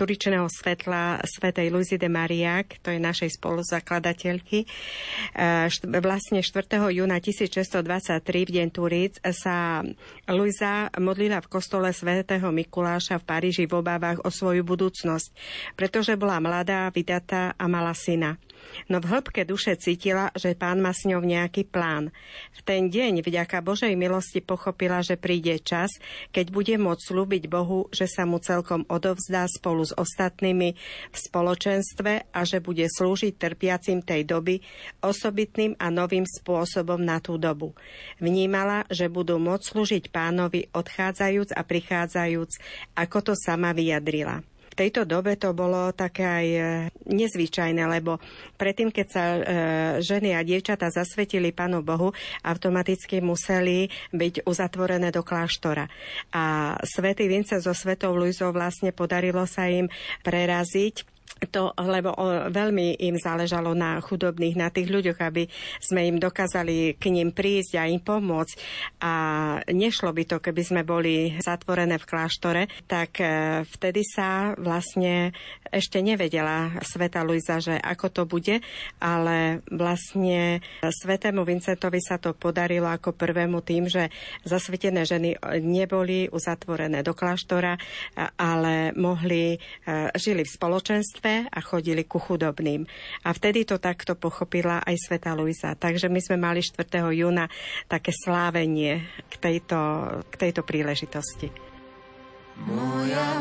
Turičného svetla svätej Luizy de Mariak, to je našej spoluzakladateľky. E, vlastne 4. júna 1623 v deň Turíc sa Luisa modlila v kostole svätého Mikuláša v Paríži v obávach o svoju budúcnosť, pretože bola mladá, vydatá a mala syna no v hĺbke duše cítila, že pán má s ňou nejaký plán. V ten deň vďaka Božej milosti pochopila, že príde čas, keď bude môcť slúbiť Bohu, že sa mu celkom odovzdá spolu s ostatnými v spoločenstve a že bude slúžiť trpiacim tej doby osobitným a novým spôsobom na tú dobu. Vnímala, že budú môcť slúžiť pánovi odchádzajúc a prichádzajúc, ako to sama vyjadrila tejto dobe to bolo také aj e, nezvyčajné, lebo predtým, keď sa e, ženy a dievčatá zasvetili Pánu Bohu, automaticky museli byť uzatvorené do kláštora. A svätý Vince so svetou Luizou vlastne podarilo sa im preraziť to, lebo veľmi im záležalo na chudobných, na tých ľuďoch, aby sme im dokázali k ním prísť a im pomôcť. A nešlo by to, keby sme boli zatvorené v kláštore, tak e, vtedy sa vlastne ešte nevedela Sveta Luisa, že ako to bude, ale vlastne Svetému Vincentovi sa to podarilo ako prvému tým, že zasvetené ženy neboli uzatvorené do kláštora, ale mohli, e, žili v spoločenstve a chodili ku chudobným. A vtedy to takto pochopila aj Sveta Luisa. Takže my sme mali 4. júna také slávenie k tejto, k tejto príležitosti. Moja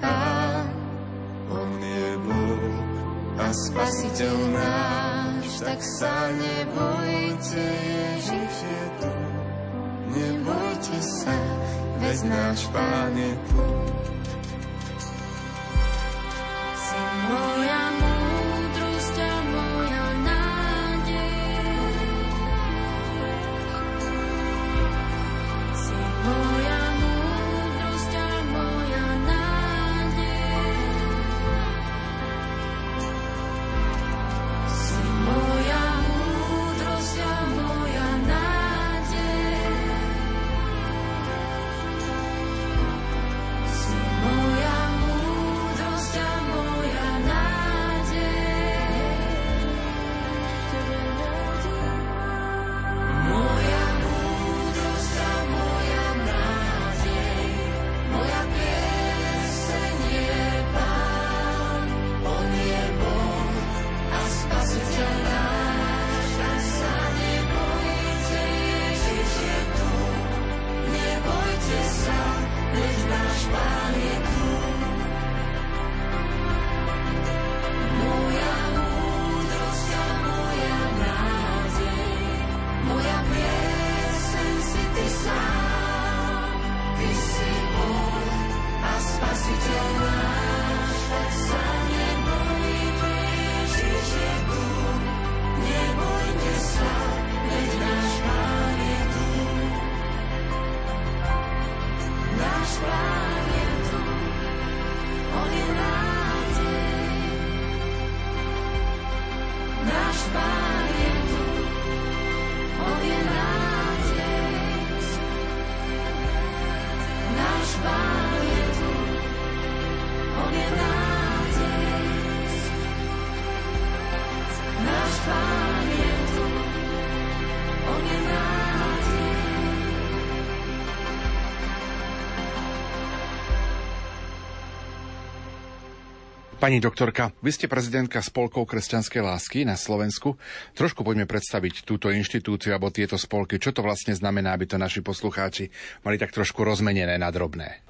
Pán. On je Boh a spasiteľ náš, tak sa nebojte, Ježiš je tu. Nebojte sa, veď náš Pán je tu. Si moja múdrosť Pani doktorka, vy ste prezidentka Spolkov kresťanskej lásky na Slovensku. Trošku poďme predstaviť túto inštitúciu alebo tieto spolky. Čo to vlastne znamená, aby to naši poslucháči mali tak trošku rozmenené na drobné?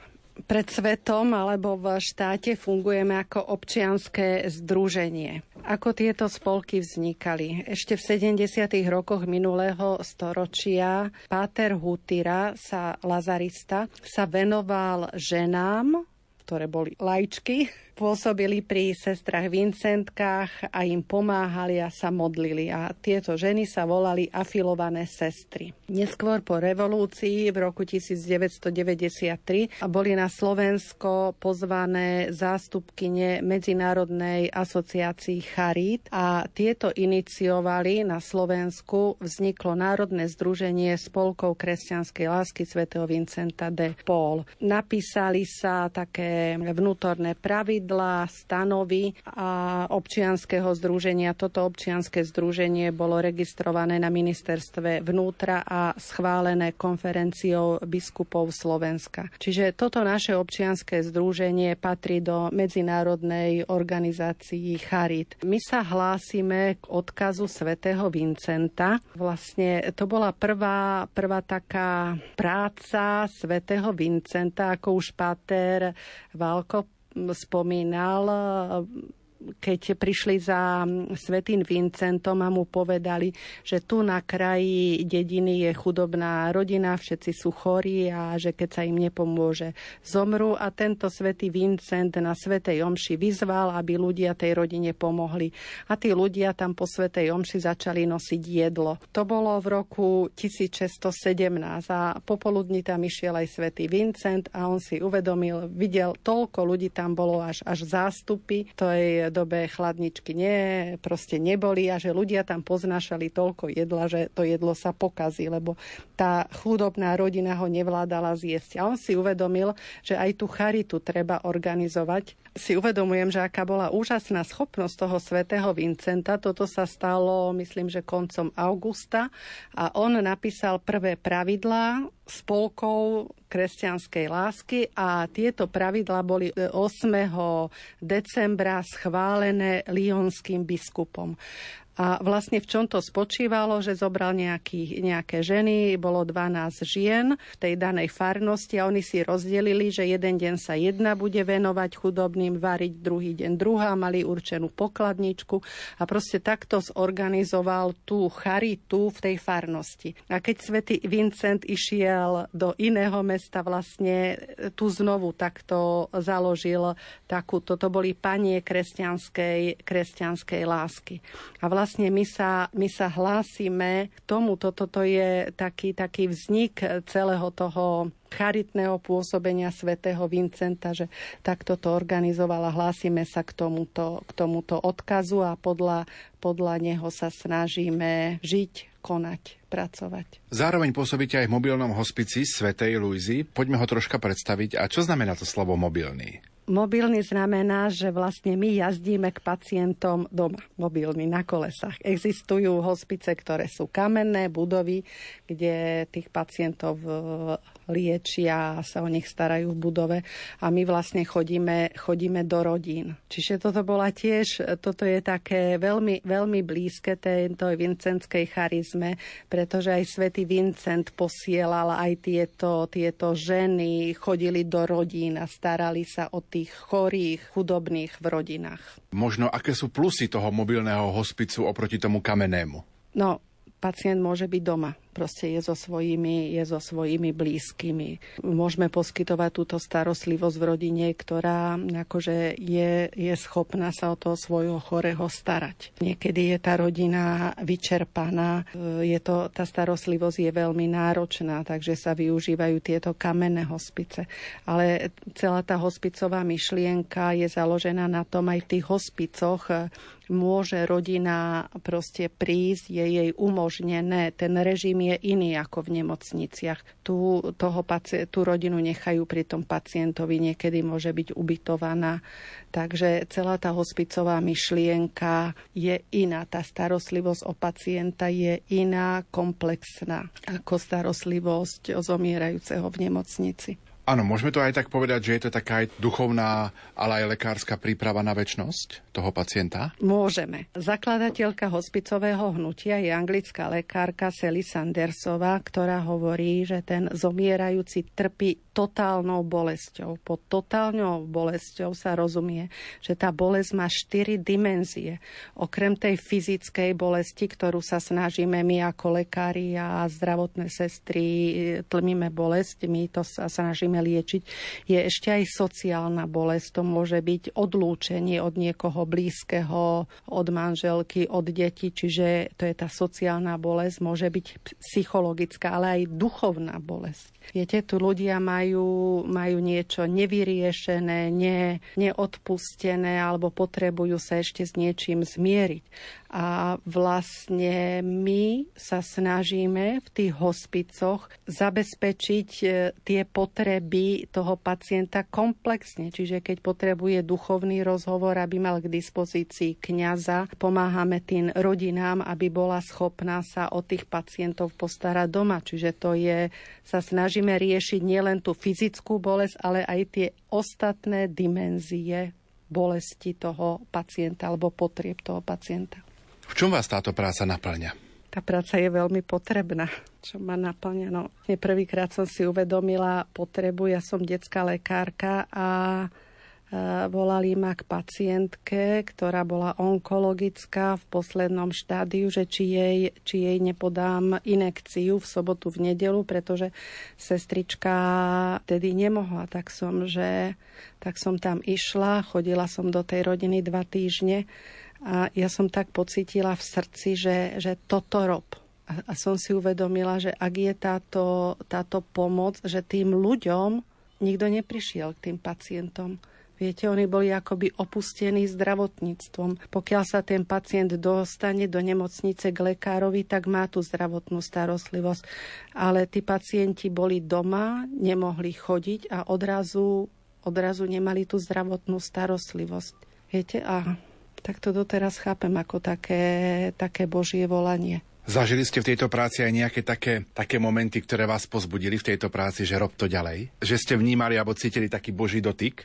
pred svetom alebo v štáte fungujeme ako občianské združenie. Ako tieto spolky vznikali? Ešte v 70. rokoch minulého storočia Páter Hutira sa lazarista sa venoval ženám, ktoré boli lajčky, pôsobili pri sestrach Vincentkách a im pomáhali a sa modlili. A tieto ženy sa volali afilované sestry. Neskôr po revolúcii v roku 1993 boli na Slovensko pozvané zástupkyne Medzinárodnej asociácii Charít a tieto iniciovali na Slovensku vzniklo Národné združenie spolkov kresťanskej lásky svätého Vincenta de Paul. Napísali sa také vnútorné pravidla pravidlá, stanovy a občianského združenia. Toto občianske združenie bolo registrované na ministerstve vnútra a schválené konferenciou biskupov Slovenska. Čiže toto naše občianske združenie patrí do medzinárodnej organizácii Charit. My sa hlásime k odkazu svätého Vincenta. Vlastne to bola prvá, prvá taká práca svätého Vincenta, ako už Pater Valko spomínal keď prišli za Svetým Vincentom a mu povedali, že tu na kraji dediny je chudobná rodina, všetci sú chorí a že keď sa im nepomôže, zomru. A tento Svetý Vincent na Svetej Omši vyzval, aby ľudia tej rodine pomohli. A tí ľudia tam po Svetej Omši začali nosiť jedlo. To bolo v roku 1617 a popoludní tam išiel aj Svetý Vincent a on si uvedomil, videl, toľko ľudí tam bolo až, až zástupy, to je dobe chladničky nie, proste neboli a že ľudia tam poznášali toľko jedla, že to jedlo sa pokazí, lebo tá chudobná rodina ho nevládala zjesť. A on si uvedomil, že aj tú charitu treba organizovať. Si uvedomujem, že aká bola úžasná schopnosť toho svätého Vincenta. Toto sa stalo, myslím, že koncom augusta a on napísal prvé pravidlá spolkov kresťanskej lásky a tieto pravidla boli 8. decembra schválené lionským biskupom. A vlastne v čom to spočívalo, že zobral nejaký, nejaké ženy, bolo 12 žien v tej danej farnosti a oni si rozdelili, že jeden deň sa jedna bude venovať chudobným, variť druhý deň druhá, mali určenú pokladničku a proste takto zorganizoval tú charitu v tej farnosti. A keď svätý Vincent išiel do iného mesta, vlastne tu znovu takto založil takú, toto boli panie kresťanskej, kresťanskej lásky. A vlastne vlastne my sa, my sa hlásime k tomu, toto to je taký, taký vznik celého toho charitného pôsobenia svätého Vincenta, že takto to organizovala. Hlásime sa k tomuto, k tomuto odkazu a podľa, podľa neho sa snažíme žiť, konať, pracovať. Zároveň pôsobíte aj v mobilnom hospici Svetej Luizy. Poďme ho troška predstaviť. A čo znamená to slovo mobilný? Mobilný znamená, že vlastne my jazdíme k pacientom doma, mobilný na kolesách. Existujú hospice, ktoré sú kamenné budovy, kde tých pacientov liečia a sa o nich starajú v budove a my vlastne chodíme, chodíme do rodín. Čiže toto bola tiež, toto je také veľmi, veľmi blízke tejto vincentskej charizme, pretože aj svätý Vincent posielal aj tieto, tieto ženy, chodili do rodín a starali sa o tých chorých, chudobných v rodinách. Možno aké sú plusy toho mobilného hospicu oproti tomu kamennému? No, pacient môže byť doma proste je so svojimi, je so svojimi blízkymi. Môžeme poskytovať túto starostlivosť v rodine, ktorá akože je, je schopná sa o toho svojho chorého starať. Niekedy je tá rodina vyčerpaná, je to, tá starostlivosť je veľmi náročná, takže sa využívajú tieto kamenné hospice. Ale celá tá hospicová myšlienka je založená na tom aj v tých hospicoch môže rodina proste prísť, je jej umožnené. Ten režim je iný ako v nemocniciach. Tu, toho paci- tú rodinu nechajú pri tom pacientovi, niekedy môže byť ubytovaná. Takže celá tá hospicová myšlienka je iná. Tá starostlivosť o pacienta je iná, komplexná ako starostlivosť o zomierajúceho v nemocnici. Áno, môžeme to aj tak povedať, že je to taká aj duchovná, ale aj lekárska príprava na väčnosť toho pacienta? Môžeme. Zakladateľka hospicového hnutia je anglická lekárka Sally Sandersová, ktorá hovorí, že ten zomierajúci trpí totálnou bolesťou. Pod totálnou bolesťou sa rozumie, že tá bolesť má štyri dimenzie. Okrem tej fyzickej bolesti, ktorú sa snažíme my ako lekári a zdravotné sestry tlmíme bolesť, my to sa snažíme liečiť, je ešte aj sociálna bolesť. To môže byť odlúčenie od niekoho blízkeho, od manželky, od detí, čiže to je tá sociálna bolesť, môže byť psychologická, ale aj duchovná bolesť. Viete, tu ľudia majú, majú niečo nevyriešené, ne, neodpustené alebo potrebujú sa ešte s niečím zmieriť. A vlastne my sa snažíme v tých hospicoch zabezpečiť e, tie potreby toho pacienta komplexne. Čiže keď potrebuje duchovný rozhovor, aby mal k dispozícii kňaza, pomáhame tým rodinám, aby bola schopná sa o tých pacientov postarať doma. Čiže to je, sa snažíme riešiť nielen tú fyzickú bolesť, ale aj tie ostatné dimenzie bolesti toho pacienta alebo potrieb toho pacienta. V čom vás táto práca naplňa? Tá práca je veľmi potrebná, čo ma naplňa. No, prvýkrát som si uvedomila potrebu, ja som detská lekárka a volali ma k pacientke, ktorá bola onkologická v poslednom štádiu, že či jej, či jej nepodám inekciu v sobotu, v nedelu, pretože sestrička tedy nemohla. Tak som, že, tak som tam išla, chodila som do tej rodiny dva týždne a ja som tak pocítila v srdci, že, že toto rob. A, a som si uvedomila, že ak je táto, táto pomoc, že tým ľuďom nikto neprišiel k tým pacientom. Viete, oni boli akoby opustení zdravotníctvom. Pokiaľ sa ten pacient dostane do nemocnice k lekárovi, tak má tú zdravotnú starostlivosť. Ale tí pacienti boli doma, nemohli chodiť a odrazu, odrazu nemali tú zdravotnú starostlivosť. Viete, a tak to doteraz chápem ako také, také božie volanie. Zažili ste v tejto práci aj nejaké také, také momenty, ktoré vás pozbudili v tejto práci, že rob to ďalej? Že ste vnímali alebo cítili taký boží dotyk?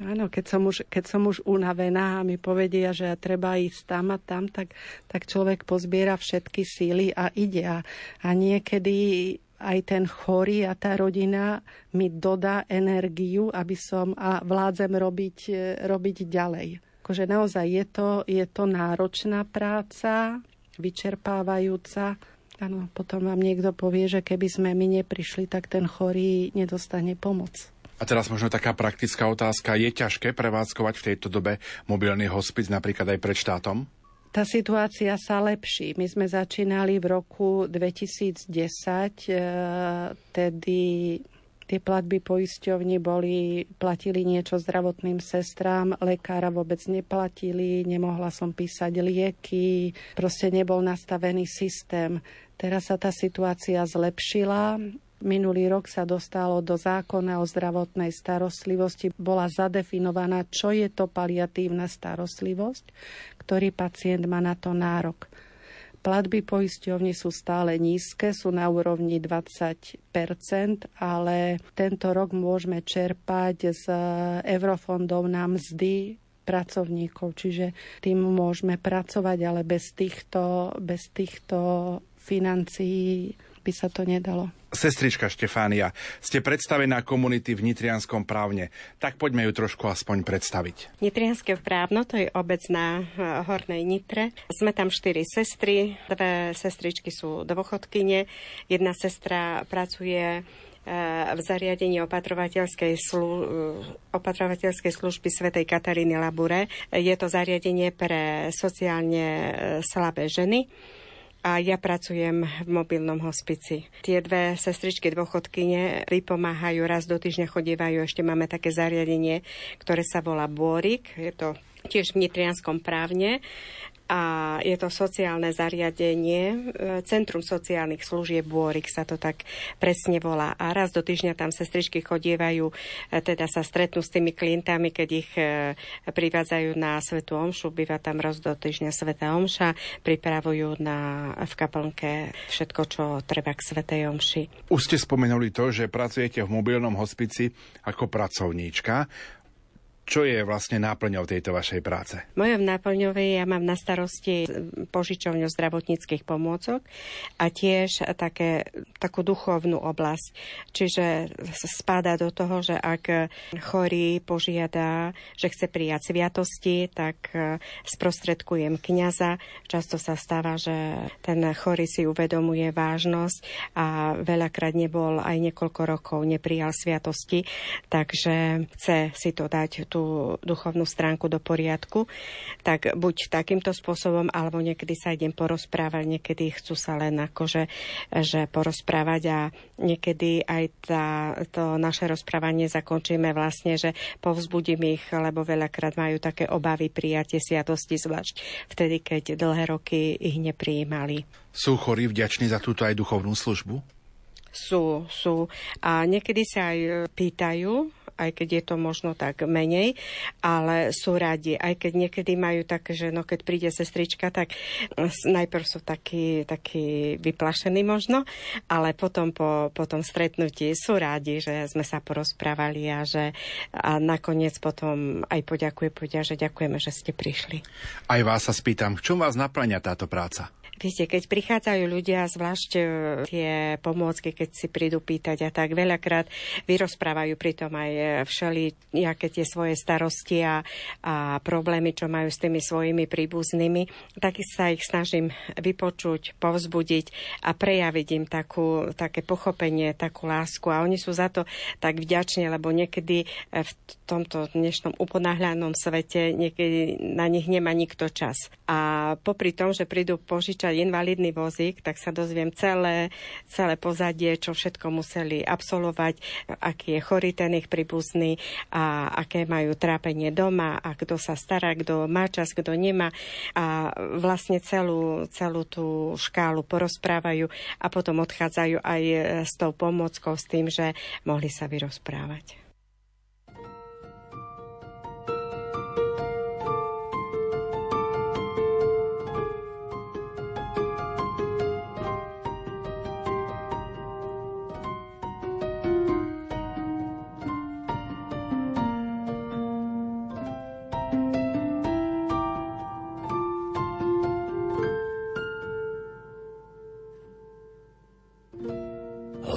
Áno, keď som, už, keď som už unavená a mi povedia, že treba ísť tam a tam, tak, tak človek pozbiera všetky síly a ide. A, a niekedy aj ten chorý a tá rodina mi dodá energiu, aby som a vládzem robiť, robiť ďalej akože naozaj je to, je to náročná práca, vyčerpávajúca. Áno, potom vám niekto povie, že keby sme my neprišli, tak ten chorý nedostane pomoc. A teraz možno taká praktická otázka. Je ťažké prevádzkovať v tejto dobe mobilný hospic napríklad aj pred štátom? Tá situácia sa lepší. My sme začínali v roku 2010, eh, tedy Tie platby poisťovni boli, platili niečo zdravotným sestrám, lekára vôbec neplatili, nemohla som písať lieky, proste nebol nastavený systém. Teraz sa tá situácia zlepšila. Minulý rok sa dostalo do zákona o zdravotnej starostlivosti. Bola zadefinovaná, čo je to paliatívna starostlivosť, ktorý pacient má na to nárok. Platby poisťovní sú stále nízke, sú na úrovni 20% ale tento rok môžeme čerpať z eurofondov na mzdy pracovníkov, čiže tým môžeme pracovať, ale bez týchto, bez týchto financií by sa to nedalo. Sestrička Štefánia, ste predstavená komunity v Nitrianskom právne, tak poďme ju trošku aspoň predstaviť. Nitrianské právno, to je obec na eh, Hornej Nitre. Sme tam štyri sestry, dve sestričky sú dôchodkyne, jedna sestra pracuje eh, v zariadení opatrovateľskej, slu, eh, opatrovateľskej služby svätej Kataríny Labure. Je to zariadenie pre sociálne slabé ženy a ja pracujem v mobilnom hospici. Tie dve sestričky dôchodkyne pripomáhajú, raz do týždňa chodívajú, ešte máme také zariadenie, ktoré sa volá Bôrik, je to tiež v nitrianskom právne a je to sociálne zariadenie, e, Centrum sociálnych služieb Bôrik sa to tak presne volá. A raz do týždňa tam sestričky chodievajú, e, teda sa stretnú s tými klientami, keď ich e, privádzajú na Svetu Omšu, býva tam raz do týždňa Sveta Omša, pripravujú na, v kaplnke všetko, čo treba k Svetej Omši. Už ste spomenuli to, že pracujete v mobilnom hospici ako pracovníčka. Čo je vlastne náplňou tejto vašej práce? Mojou náplňou ja mám na starosti požičovňu zdravotníckých pomôcok a tiež také, takú duchovnú oblasť. Čiže spada do toho, že ak chorý požiada, že chce prijať sviatosti, tak e, sprostredkujem kňaza. Často sa stáva, že ten chorý si uvedomuje vážnosť a veľakrát nebol aj niekoľko rokov, neprijal sviatosti, takže chce si to dať tú tú duchovnú stránku do poriadku, tak buď takýmto spôsobom, alebo niekedy sa idem porozprávať, niekedy chcú sa len akože že porozprávať a niekedy aj tá, to naše rozprávanie zakončíme vlastne, že povzbudím ich, lebo veľakrát majú také obavy prijatie sviatosti, zvlášť vtedy, keď dlhé roky ich neprijímali. Sú chorí vďační za túto aj duchovnú službu? Sú, sú. A niekedy sa aj pýtajú, aj keď je to možno tak menej, ale sú radi, aj keď niekedy majú také, že no keď príde sestrička, tak najprv sú takí, takí vyplašení možno, ale potom po, po tom stretnutí sú rádi, že sme sa porozprávali a že a nakoniec potom aj poďakuje, povedia, že ďakujeme, že ste prišli. Aj vás sa spýtam, v čom vás naplňa táto práca? Viete, keď prichádzajú ľudia, zvlášť e, tie pomôcky, keď si prídu pýtať a tak veľakrát vyrozprávajú pritom aj e, všeli nejaké tie svoje starosti a, a problémy, čo majú s tými svojimi príbuznými, tak sa ich snažím vypočuť, povzbudiť a prejaviť im takú, také pochopenie, takú lásku. A oni sú za to tak vďační, lebo niekedy e, v tomto dnešnom uponáhľanom svete niekedy na nich nemá nikto čas. A popri tom, že prídu požičať napríklad invalidný vozík, tak sa dozviem celé, celé pozadie, čo všetko museli absolvovať, aký je chorý ten ich príbuzný a aké majú trápenie doma a kto sa stará, kto má čas, kto nemá a vlastne celú, celú tú škálu porozprávajú a potom odchádzajú aj s tou pomockou, s tým, že mohli sa vyrozprávať.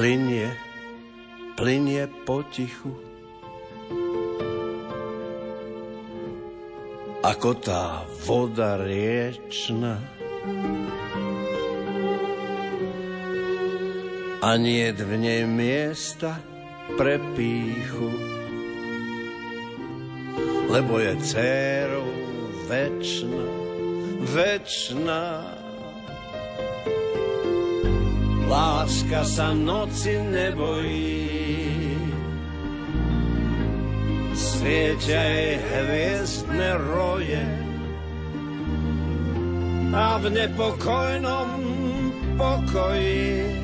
plinie, plinie potichu. Ako tá voda riečna. A nie v nej miesta pre píchu. Lebo je dcerou večná, večná Láska sa noci nebojí, svietia jej hviezdne roje a v nepokojnom pokoji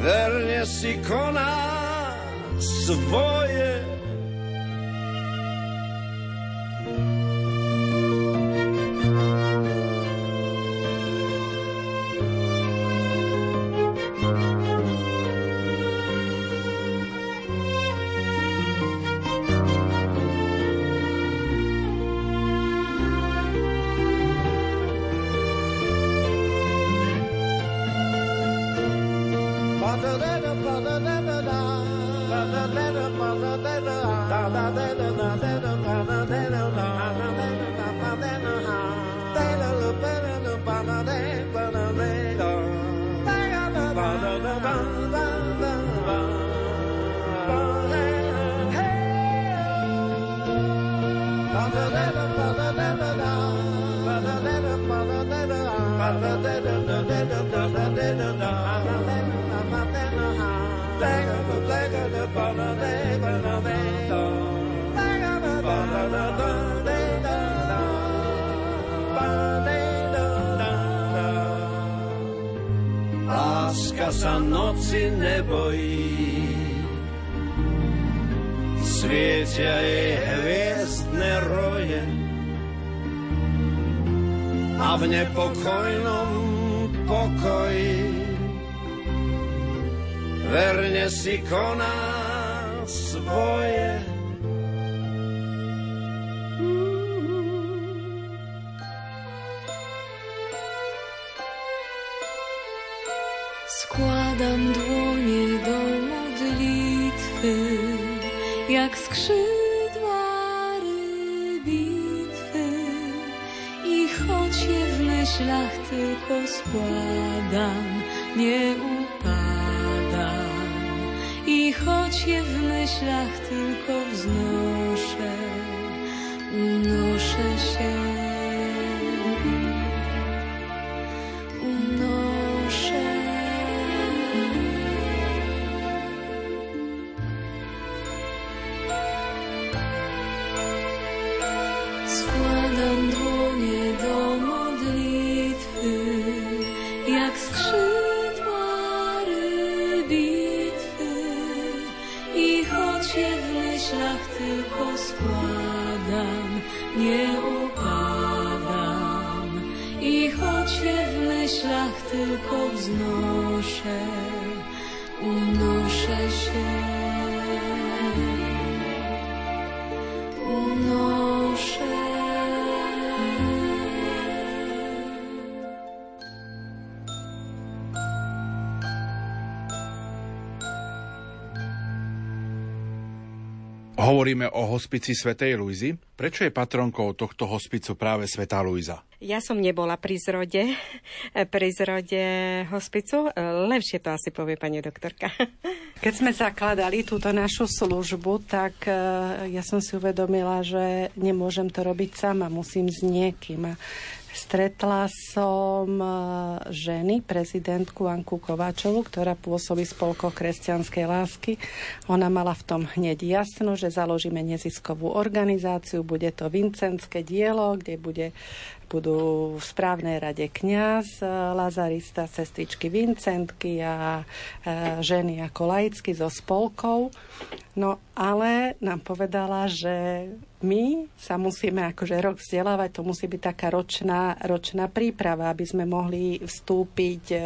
verne si koná svoje. Jak skrzydła rybitwy. I choć je w myślach tylko składam, nie upadam. I choć je w myślach tylko wznoszę, unoszę się. Hovoríme o hospici Svetej Luizy. Prečo je patronkou tohto hospicu práve Svetá Luisa? Ja som nebola pri zrode, pri zrode hospicu. Lepšie to asi povie pani doktorka. Keď sme zakladali túto našu službu, tak e, ja som si uvedomila, že nemôžem to robiť sama, musím s niekým. Stretla som e, ženy, prezidentku Anku Kováčovu, ktorá pôsobí v spolkoch kresťanskej lásky. Ona mala v tom hneď jasno, že založíme neziskovú organizáciu, bude to Vincentské dielo, kde bude budú v správnej rade kňaz, e, lazarista, sestričky Vincentky a e, ženy ako laicky so spolkou. No ale nám povedala, že my sa musíme akože rok vzdelávať, to musí byť taká ročná, ročná príprava, aby sme mohli vstúpiť e,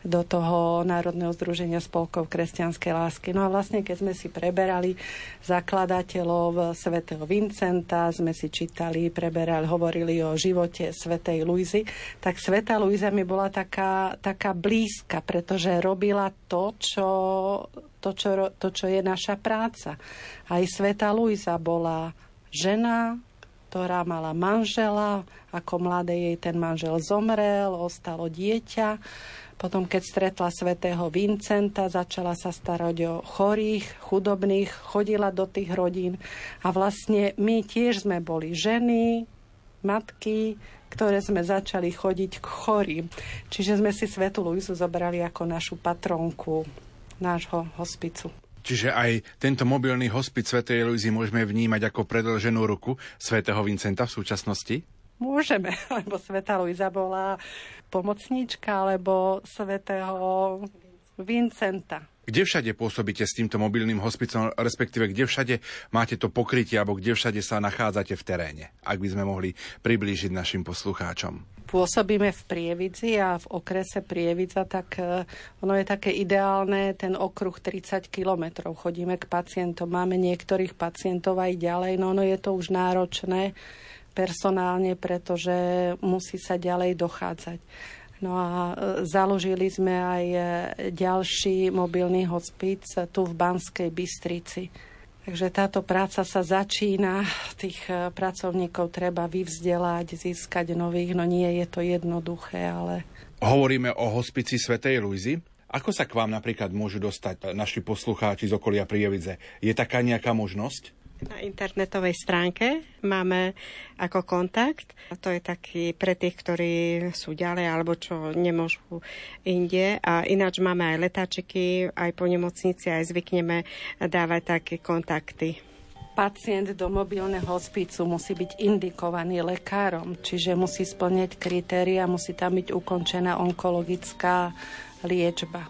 do toho Národného združenia spolkov kresťanskej lásky. No a vlastne, keď sme si preberali zakladateľov svätého Vincenta, sme si čítali, preberali, hovorili o živote svätej Luizy, tak sveta Luisa mi bola taká, taká blízka, pretože robila to, čo, to, čo, to, čo je naša práca. Aj sveta Luisa bola žena, ktorá mala manžela, ako mladé jej ten manžel zomrel, ostalo dieťa potom, keď stretla svätého Vincenta, začala sa starať o chorých, chudobných, chodila do tých rodín a vlastne my tiež sme boli ženy, matky, ktoré sme začali chodiť k chorým. Čiže sme si Svetu Luizu zobrali ako našu patronku nášho hospicu. Čiže aj tento mobilný hospic Svetej Luizy môžeme vnímať ako predlženú ruku svätého Vincenta v súčasnosti? Môžeme, lebo Sveta Luisa bola pomocníčka alebo svätého Vincenta. Kde všade pôsobíte s týmto mobilným hospicom, respektíve kde všade máte to pokrytie, alebo kde všade sa nachádzate v teréne, ak by sme mohli priblížiť našim poslucháčom? Pôsobíme v Prievidzi a v okrese Prievidza, tak e, ono je také ideálne, ten okruh 30 kilometrov. Chodíme k pacientom, máme niektorých pacientov aj ďalej, no ono je to už náročné personálne, pretože musí sa ďalej dochádzať. No a e, založili sme aj e, ďalší mobilný hospic tu v Banskej Bystrici, Takže táto práca sa začína, tých e, pracovníkov treba vyvzdelať, získať nových, no nie je to jednoduché, ale... Hovoríme o hospici Svetej Luizy. Ako sa k vám napríklad môžu dostať naši poslucháči z okolia Prievidze? Je taká nejaká možnosť? Na internetovej stránke máme ako kontakt. To je taký pre tých, ktorí sú ďalej alebo čo nemôžu inde. A ináč máme aj letáčiky, aj po nemocnici, aj zvykneme dávať také kontakty pacient do mobilného hospicu musí byť indikovaný lekárom, čiže musí splňať kritéria, musí tam byť ukončená onkologická liečba.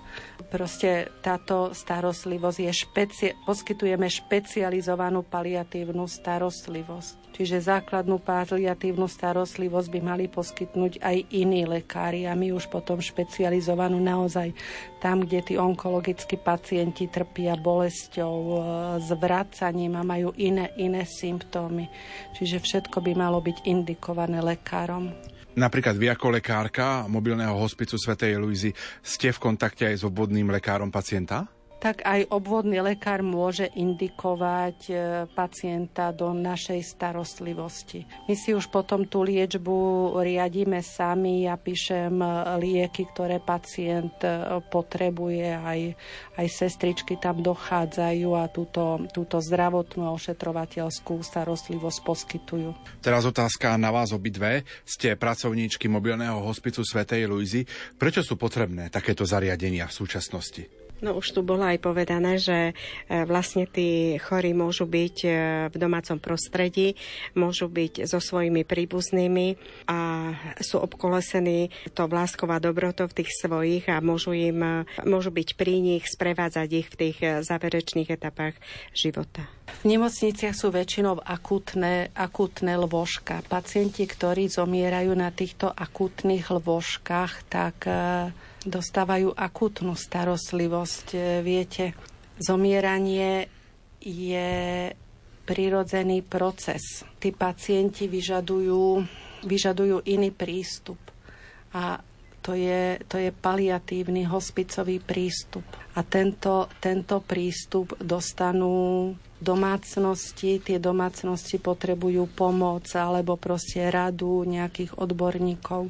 Proste táto starostlivosť je špeci- poskytujeme špecializovanú paliatívnu starostlivosť. Čiže základnú paliatívnu starostlivosť by mali poskytnúť aj iní lekári a my už potom špecializovanú naozaj tam, kde tí onkologickí pacienti trpia bolesťou, e, zvracaním a majú iné, iné symptómy. Čiže všetko by malo byť indikované lekárom. Napríklad vy ako lekárka mobilného hospicu Svetej Luizy ste v kontakte aj s obvodným lekárom pacienta? Tak aj obvodný lekár môže indikovať e, pacienta do našej starostlivosti. My si už potom tú liečbu riadíme sami, ja píšem e, lieky, ktoré pacient e, potrebuje, aj, aj sestričky tam dochádzajú a túto, túto zdravotnú a ošetrovateľskú starostlivosť poskytujú. Teraz otázka na vás obidve. Ste pracovníčky mobilného hospicu Svetej Luizy. Prečo sú potrebné takéto zariadenia v súčasnosti? No už tu bolo aj povedané, že e, vlastne tí chorí môžu byť e, v domácom prostredí, môžu byť so svojimi príbuznými a sú obkolesení to vlásková dobroto v tých svojich a môžu, im, e, môžu byť pri nich, sprevádzať ich v tých záverečných etapách života. V nemocniciach sú väčšinou akutné, akutné lôžka. Pacienti, ktorí zomierajú na týchto akutných lôžkach, tak dostávajú akútnu starostlivosť. E, viete, zomieranie je prirodzený proces. Tí pacienti vyžadujú, vyžadujú iný prístup. A to je, to je paliatívny hospicový prístup. A tento, tento prístup dostanú domácnosti, tie domácnosti potrebujú pomoc alebo proste radu nejakých odborníkov,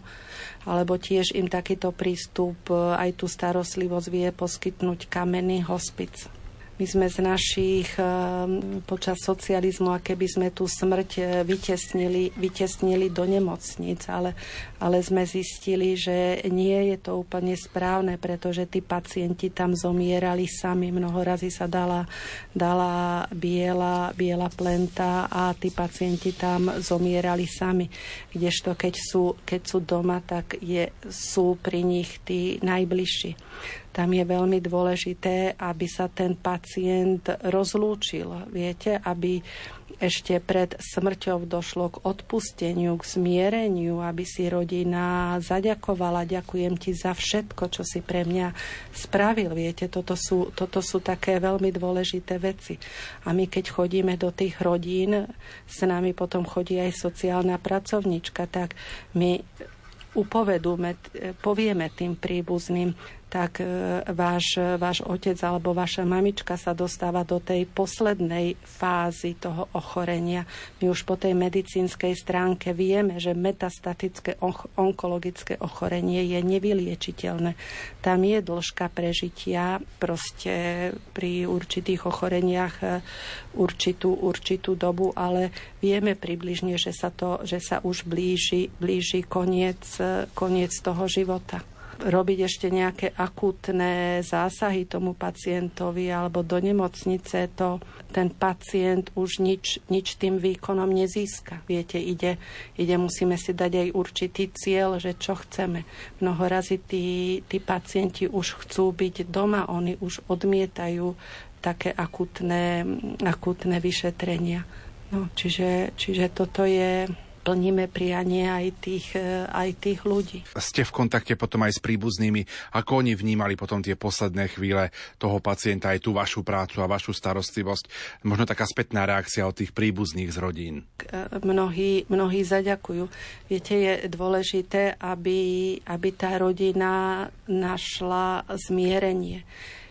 alebo tiež im takýto prístup aj tú starostlivosť vie poskytnúť kamenný hospic. My sme z našich ehm, počas socializmu, a keby sme tú smrť e, vytesnili, vytesnili do nemocnic, ale, ale sme zistili, že nie je to úplne správne, pretože tí pacienti tam zomierali sami. Mnoho razy sa dala, dala biela, biela plenta a tí pacienti tam zomierali sami. Kdežto keď sú, keď sú doma, tak je, sú pri nich tí najbližší tam je veľmi dôležité, aby sa ten pacient rozlúčil. Viete, aby ešte pred smrťou došlo k odpusteniu, k zmiereniu, aby si rodina zaďakovala. Ďakujem ti za všetko, čo si pre mňa spravil. Viete, toto sú, toto sú také veľmi dôležité veci. A my, keď chodíme do tých rodín, s nami potom chodí aj sociálna pracovnička, tak my upovedúme, povieme tým príbuzným, tak e, váš, váš otec alebo vaša mamička sa dostáva do tej poslednej fázy toho ochorenia. My už po tej medicínskej stránke vieme, že metastatické onkologické ochorenie je nevyliečiteľné. Tam je dĺžka prežitia proste pri určitých ochoreniach e, určitú, určitú dobu, ale vieme približne, že sa, to, že sa už blíži, blíži koniec, e, koniec toho života robiť ešte nejaké akútne zásahy tomu pacientovi alebo do nemocnice, to ten pacient už nič, nič tým výkonom nezíska. Viete, ide, ide, musíme si dať aj určitý cieľ, že čo chceme. Mnoho razy tí, tí pacienti už chcú byť doma, oni už odmietajú také akútne, akútne vyšetrenia. No, čiže, čiže toto je plníme prianie aj tých, e, aj tých ľudí. Ste v kontakte potom aj s príbuznými, ako oni vnímali potom tie posledné chvíle toho pacienta, aj tú vašu prácu a vašu starostlivosť. Možno taká spätná reakcia od tých príbuzných z rodín. E, mnohí, mnohí zaďakujú. Viete, je dôležité, aby, aby tá rodina našla zmierenie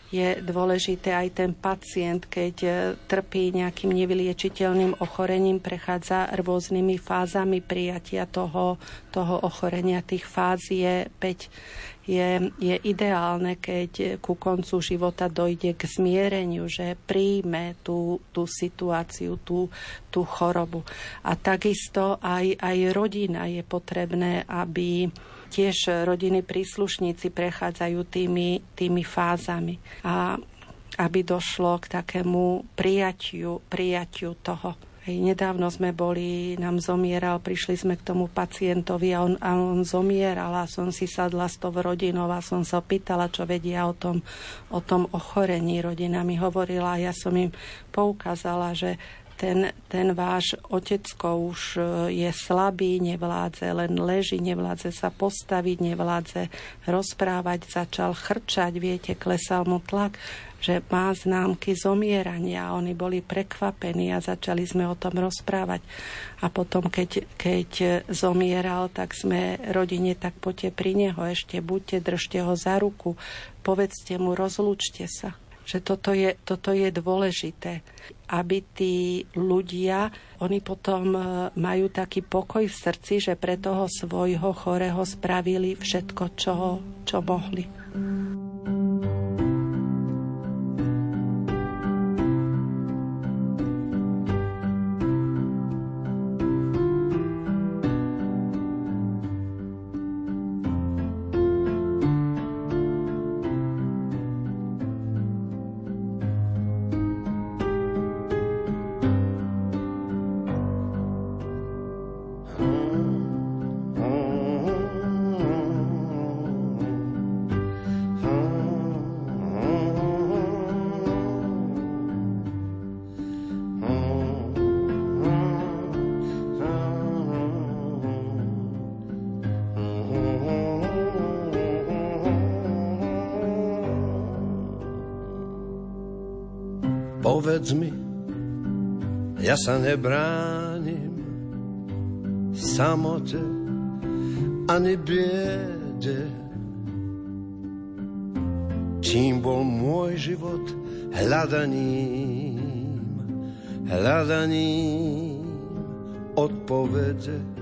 je dôležité aj ten pacient, keď e, trpí nejakým nevyliečiteľným ochorením, prechádza rôznymi fázami prijatia toho, toho ochorenia. Tých fáz je 5. Je, je ideálne, keď ku koncu života dojde k zmiereniu, že príjme tú, tú situáciu, tú, tú chorobu. A takisto aj, aj rodina je potrebné, aby tiež rodiny príslušníci prechádzajú tými, tými fázami. A aby došlo k takému prijatiu, prijatiu toho. Hej, nedávno sme boli, nám zomieral, prišli sme k tomu pacientovi a on, a on zomieral a som si sadla s tou rodinou a som sa pýtala, čo vedia o tom, o tom ochorení. Rodina mi hovorila a ja som im poukázala, že ten, ten váš otecko už e, je slabý, nevládze, len leží, nevládze sa postaviť, nevládze rozprávať, začal chrčať, viete, klesal mu tlak, že má známky zomierania. Oni boli prekvapení a začali sme o tom rozprávať. A potom, keď, keď zomieral, tak sme rodine, tak poďte pri neho ešte, buďte, držte ho za ruku, povedzte mu, rozlúčte sa že toto je, toto je dôležité, aby tí ľudia, oni potom e, majú taký pokoj v srdci, že pre toho svojho chorého spravili všetko, čo, čo mohli. Sa nebránim samote ani biede. Čím bol môj život hľadaním, hľadaním odpovede.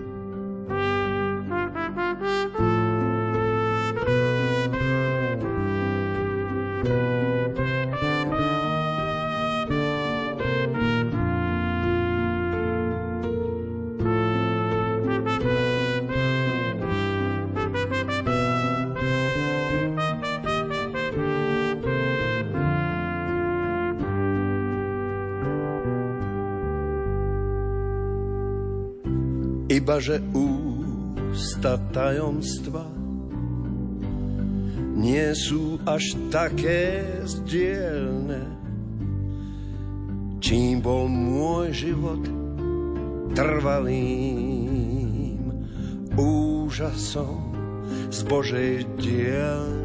Iba že ústa tajomstva nie sú až také zdielne. Čím bol môj život trvalým úžasom z Božej dielne.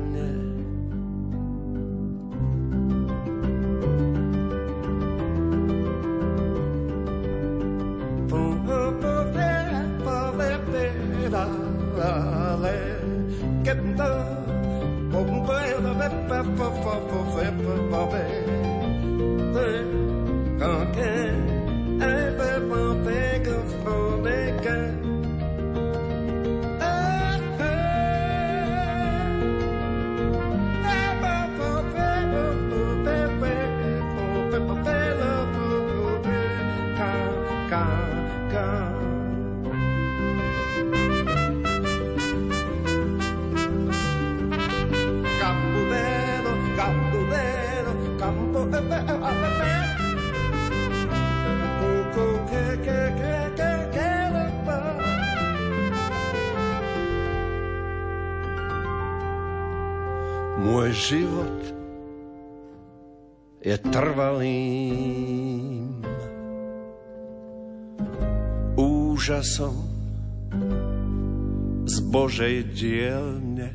Božej dielne.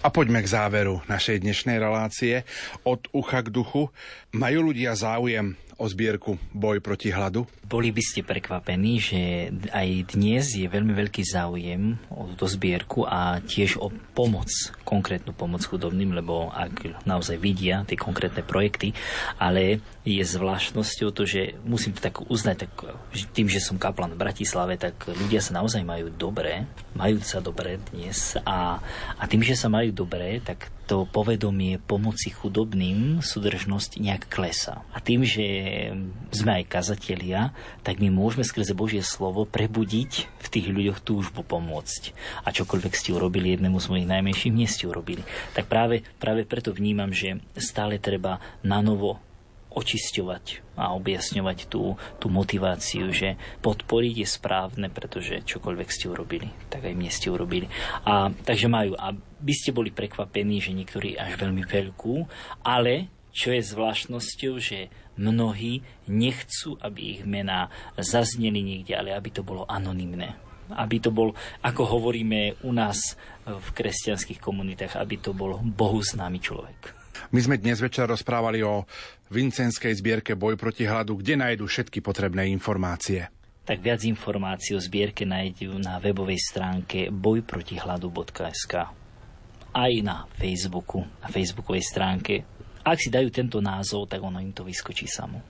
A poďme k záveru našej dnešnej relácie. Od ucha k duchu. Majú ľudia záujem o zbierku Boj proti hladu? Boli by ste prekvapení, že aj dnes je veľmi veľký záujem o túto zbierku a tiež o pomoc, konkrétnu pomoc chudobným, lebo ak naozaj vidia tie konkrétne projekty, ale je zvláštnosťou to, že musím to tak uznať, tak tým, že som kaplan v Bratislave, tak ľudia sa naozaj majú dobre, majú sa dobre dnes a, a tým, že sa majú dobre, tak to povedomie pomoci chudobným, súdržnosť nejak klesa. A tým, že sme aj kazatelia, tak my môžeme skrze Božie slovo prebudiť v tých ľuďoch túžbu pomôcť. A čokoľvek ste urobili jednému z mojich najmenších, nie ste urobili. Tak práve, práve preto vnímam, že stále treba na novo očisťovať a objasňovať tú, tú motiváciu, že podporiť je správne, pretože čokoľvek ste urobili, tak aj mne ste urobili. A, takže majú, a by ste boli prekvapení, že niektorí až veľmi veľkú, ale čo je zvláštnosťou, že mnohí nechcú, aby ich mená zazneli niekde, ale aby to bolo anonymné. Aby to bol, ako hovoríme u nás v kresťanských komunitách, aby to bol Bohu známy človek. My sme dnes večer rozprávali o Vincenskej zbierke Boj proti hladu, kde nájdu všetky potrebné informácie. Tak viac informácií o zbierke nájdú na webovej stránke bojprotihladu.sk aj na Facebooku, na facebookovej stránke. Ak si dajú tento názov, tak ono im to vyskočí samo.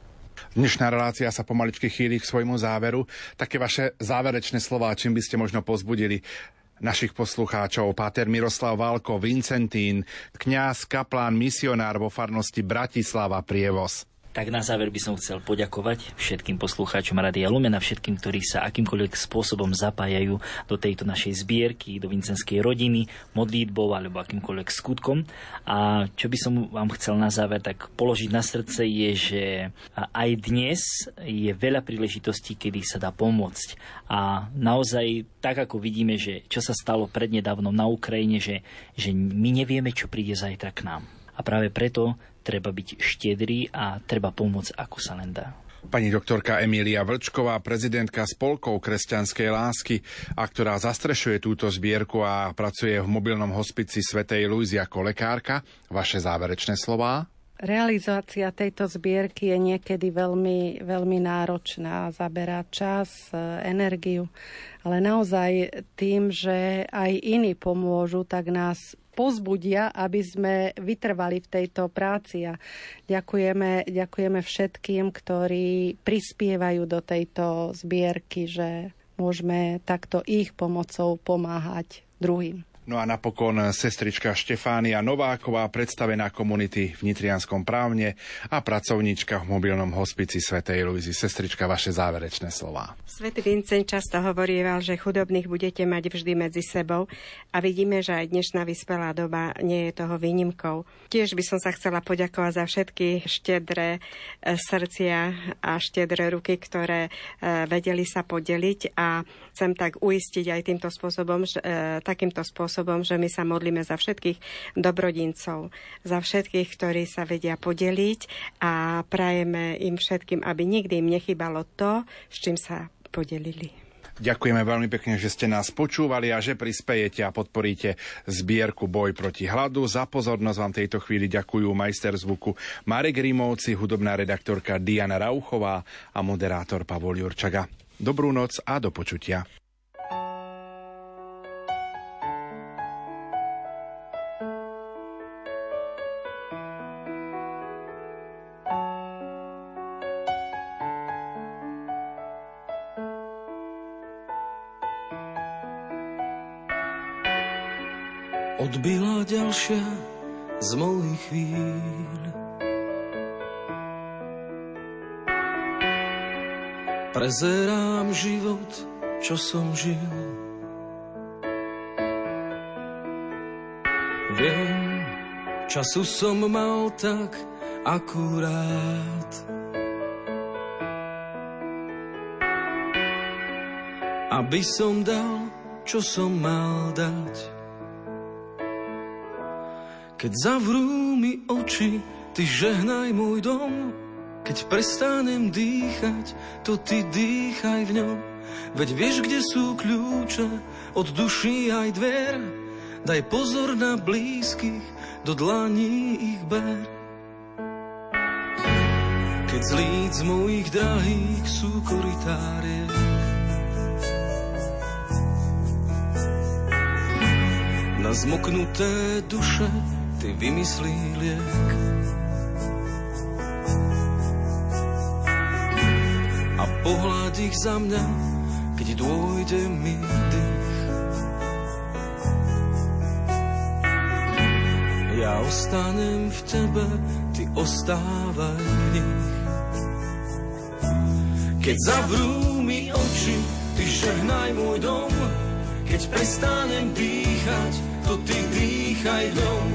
Dnešná relácia sa pomaličky chýli k svojmu záveru. Také vaše záverečné slova, čím by ste možno pozbudili našich poslucháčov. Páter Miroslav Válko, Vincentín, kňaz, kaplán, misionár vo farnosti Bratislava Prievoz. Tak na záver by som chcel poďakovať všetkým poslucháčom Radia Lumena, všetkým, ktorí sa akýmkoľvek spôsobom zapájajú do tejto našej zbierky, do vincenskej rodiny, modlítbou alebo akýmkoľvek skutkom. A čo by som vám chcel na záver tak položiť na srdce je, že aj dnes je veľa príležitostí, kedy sa dá pomôcť. A naozaj tak, ako vidíme, že čo sa stalo prednedávnom na Ukrajine, že, že my nevieme, čo príde zajtra k nám. A práve preto treba byť štedrý a treba pomôcť, ako sa len dá. Pani doktorka Emília Vlčková, prezidentka spolkov kresťanskej lásky, a ktorá zastrešuje túto zbierku a pracuje v mobilnom hospici Svetej Luizy ako lekárka. Vaše záverečné slová? Realizácia tejto zbierky je niekedy veľmi, veľmi náročná, zaberá čas, energiu, ale naozaj tým, že aj iní pomôžu, tak nás pozbudia, aby sme vytrvali v tejto práci. A ďakujeme, ďakujeme všetkým, ktorí prispievajú do tejto zbierky, že môžeme takto ich pomocou pomáhať druhým. No a napokon sestrička Štefánia Nováková, predstavená komunity v Nitrianskom právne a pracovníčka v mobilnom hospici Svetej Luizy. Sestrička, vaše záverečné slova. Svetý Vincent často hovorieval, že chudobných budete mať vždy medzi sebou a vidíme, že aj dnešná vyspelá doba nie je toho výnimkou. Tiež by som sa chcela poďakovať za všetky štedré e, srdcia a štedré ruky, ktoré e, vedeli sa podeliť a chcem tak uistiť aj týmto spôsobom, že, e, takýmto spôsobom, že my sa modlíme za všetkých dobrodincov, za všetkých, ktorí sa vedia podeliť a prajeme im všetkým, aby nikdy im nechybalo to, s čím sa podelili. Ďakujeme veľmi pekne, že ste nás počúvali a že prispejete a podporíte zbierku Boj proti hladu. Za pozornosť vám tejto chvíli ďakujú majster zvuku Marek Rímovci, hudobná redaktorka Diana Rauchová a moderátor Pavol Jurčaga. Dobrú noc a do počutia. Prezerám život, čo som žil. Viem, času som mal tak akurát. Aby som dal, čo som mal dať. Keď zavrú mi oči, ty žehnaj môj dom, keď prestanem dýchať, to ty dýchaj v ňom. Veď vieš, kde sú kľúče od duší aj dver. Daj pozor na blízkych, do dlaní ich ber. Keď z líc mojich drahých sú koritárie Na zmoknuté duše ty vymyslí liek pohľad ich za mňa, keď dôjde mi dých Ja ostanem v tebe, ty ostávaj v nich. Keď zavrú mi oči, ty žehnaj môj dom. Keď prestanem dýchať, to ty dýchaj dom.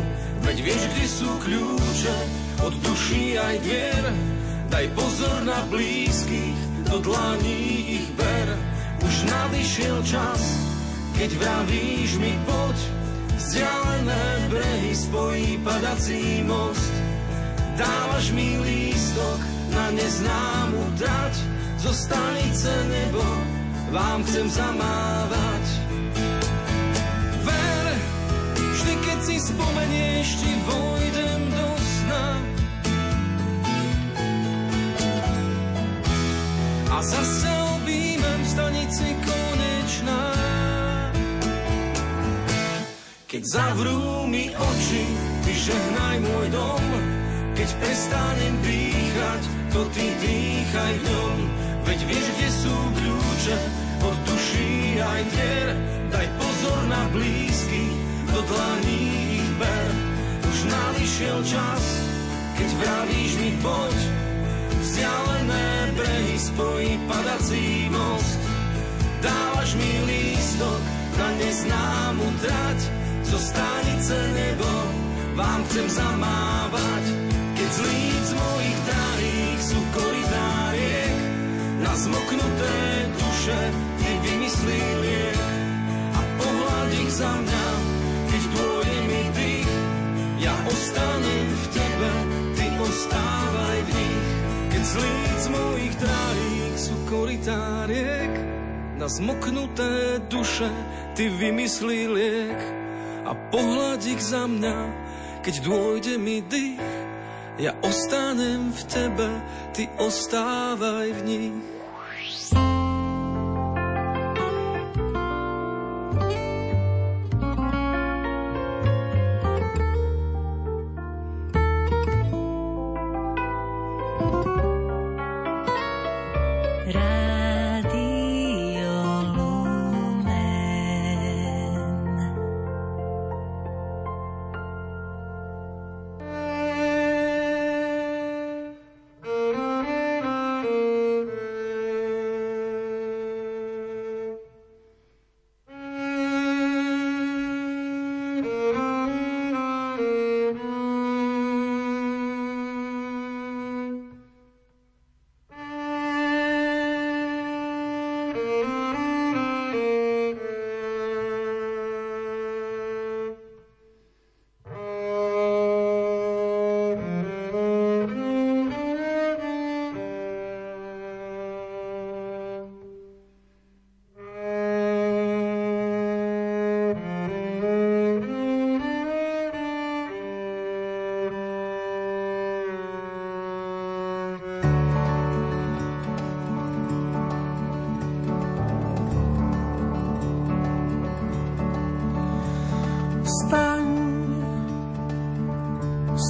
Veď vieš, kde sú kľúče od duší aj dvier. Daj pozor na blízkych, do dlaní ich ber. Už nadišiel čas, keď vravíš mi poď, Vzdialené brehy spojí padací most. Dávaš mi lístok na neznámu trať, zo stanice nebo vám chcem zamávať. Ver, vždy keď si spomenieš, ti vojdem do A zase objímem v stanici konečná. Keď zavrú mi oči, ty žehnaj môj dom. Keď prestanem dýchať, to ty dýchaj v ňom. Veď vieš, kde sú kľúče od duší aj dier. Daj pozor na blízky, do dlaní ich ber. Už nadišiel čas, keď vravíš mi poď. Vzdialené brehy spojí padací most. Dávaš mi lístok na neznámu trať, zo stanice nebo vám chcem zamávať, keď z líc mojich drahých sú koridáriek, na zmoknuté duše ty vymyslí liek. A pohľad ich za mňa, keď dôjde mi dých, ja ostanem v tebe, ty ostávaj v nich, keď z líc mojich drahých sú koritáriek, na zmoknuté duše ty vymyslí liek a pohľad ich za mňa, keď dôjde mi dých. Ja ostanem v tebe, ty ostávaj v nich.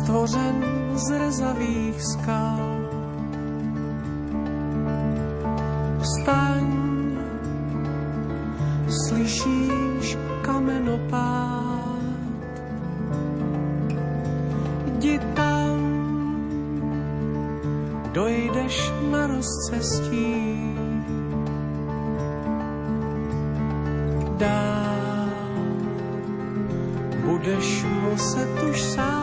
stvořen z rezavých skal. Vstaň, slyšíš kamenopád. Jdi tam, dojdeš na rozcestí. Dál budeš muset už sám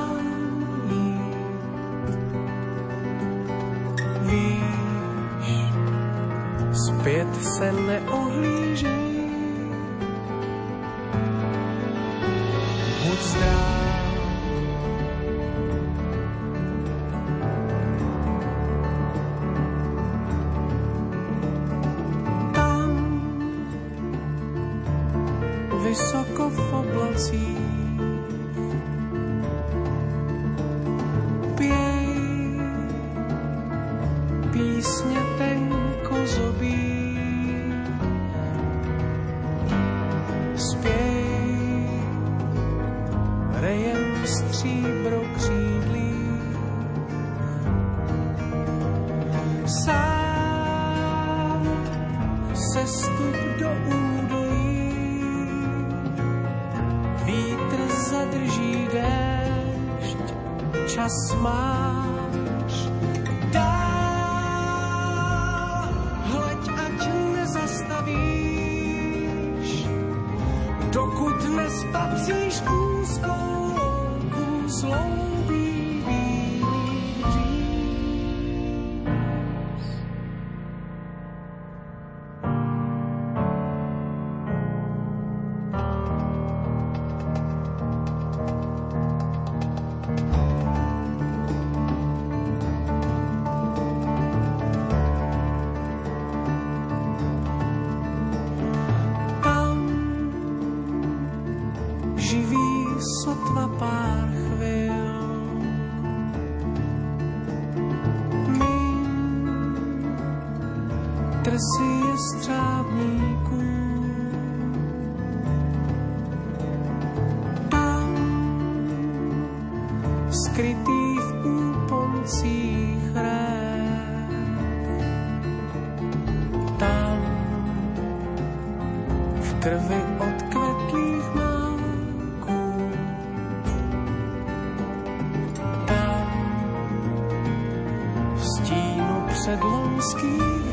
Saglonski.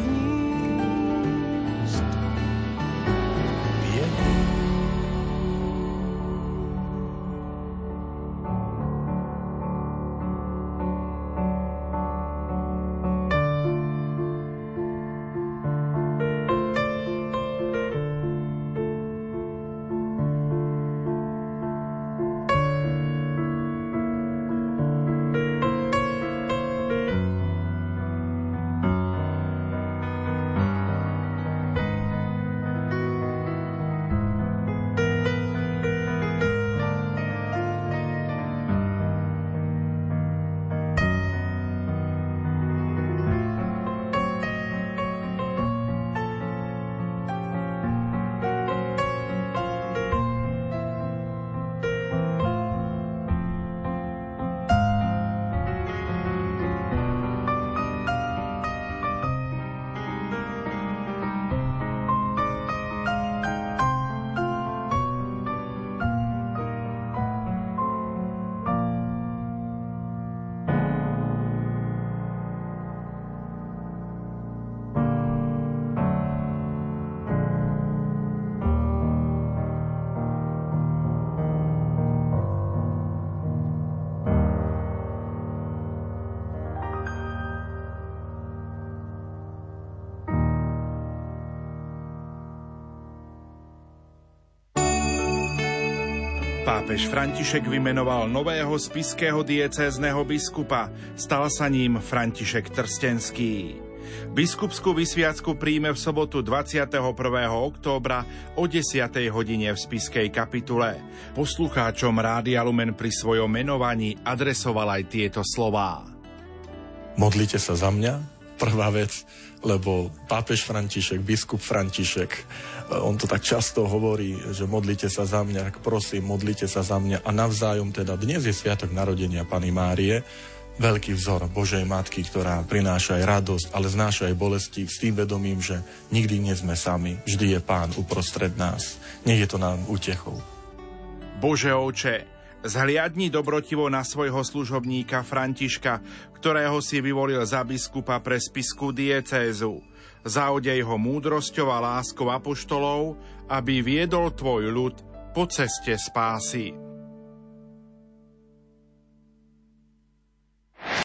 Pápež František vymenoval nového spiského diecézneho biskupa. Stal sa ním František Trstenský. Biskupskú vysviacku príjme v sobotu 21. októbra o 10. hodine v spiskej kapitule. Poslucháčom Rádia Lumen pri svojom menovaní adresoval aj tieto slová. Modlite sa za mňa, prvá vec, lebo pápež František, biskup František, e, on to tak často hovorí, že modlite sa za mňa, tak prosím, modlite sa za mňa a navzájom teda dnes je sviatok narodenia Pany Márie, veľký vzor Božej Matky, ktorá prináša aj radosť, ale znáša aj bolesti s tým vedomím, že nikdy nie sme sami, vždy je Pán uprostred nás. Nech je to nám útechou. Bože oče, zhliadni dobrotivo na svojho služobníka Františka, ktorého si vyvolil za biskupa pre spisku diecézu. Zaodej ho múdrosťou a láskou apoštolov, aby viedol tvoj ľud po ceste spásy.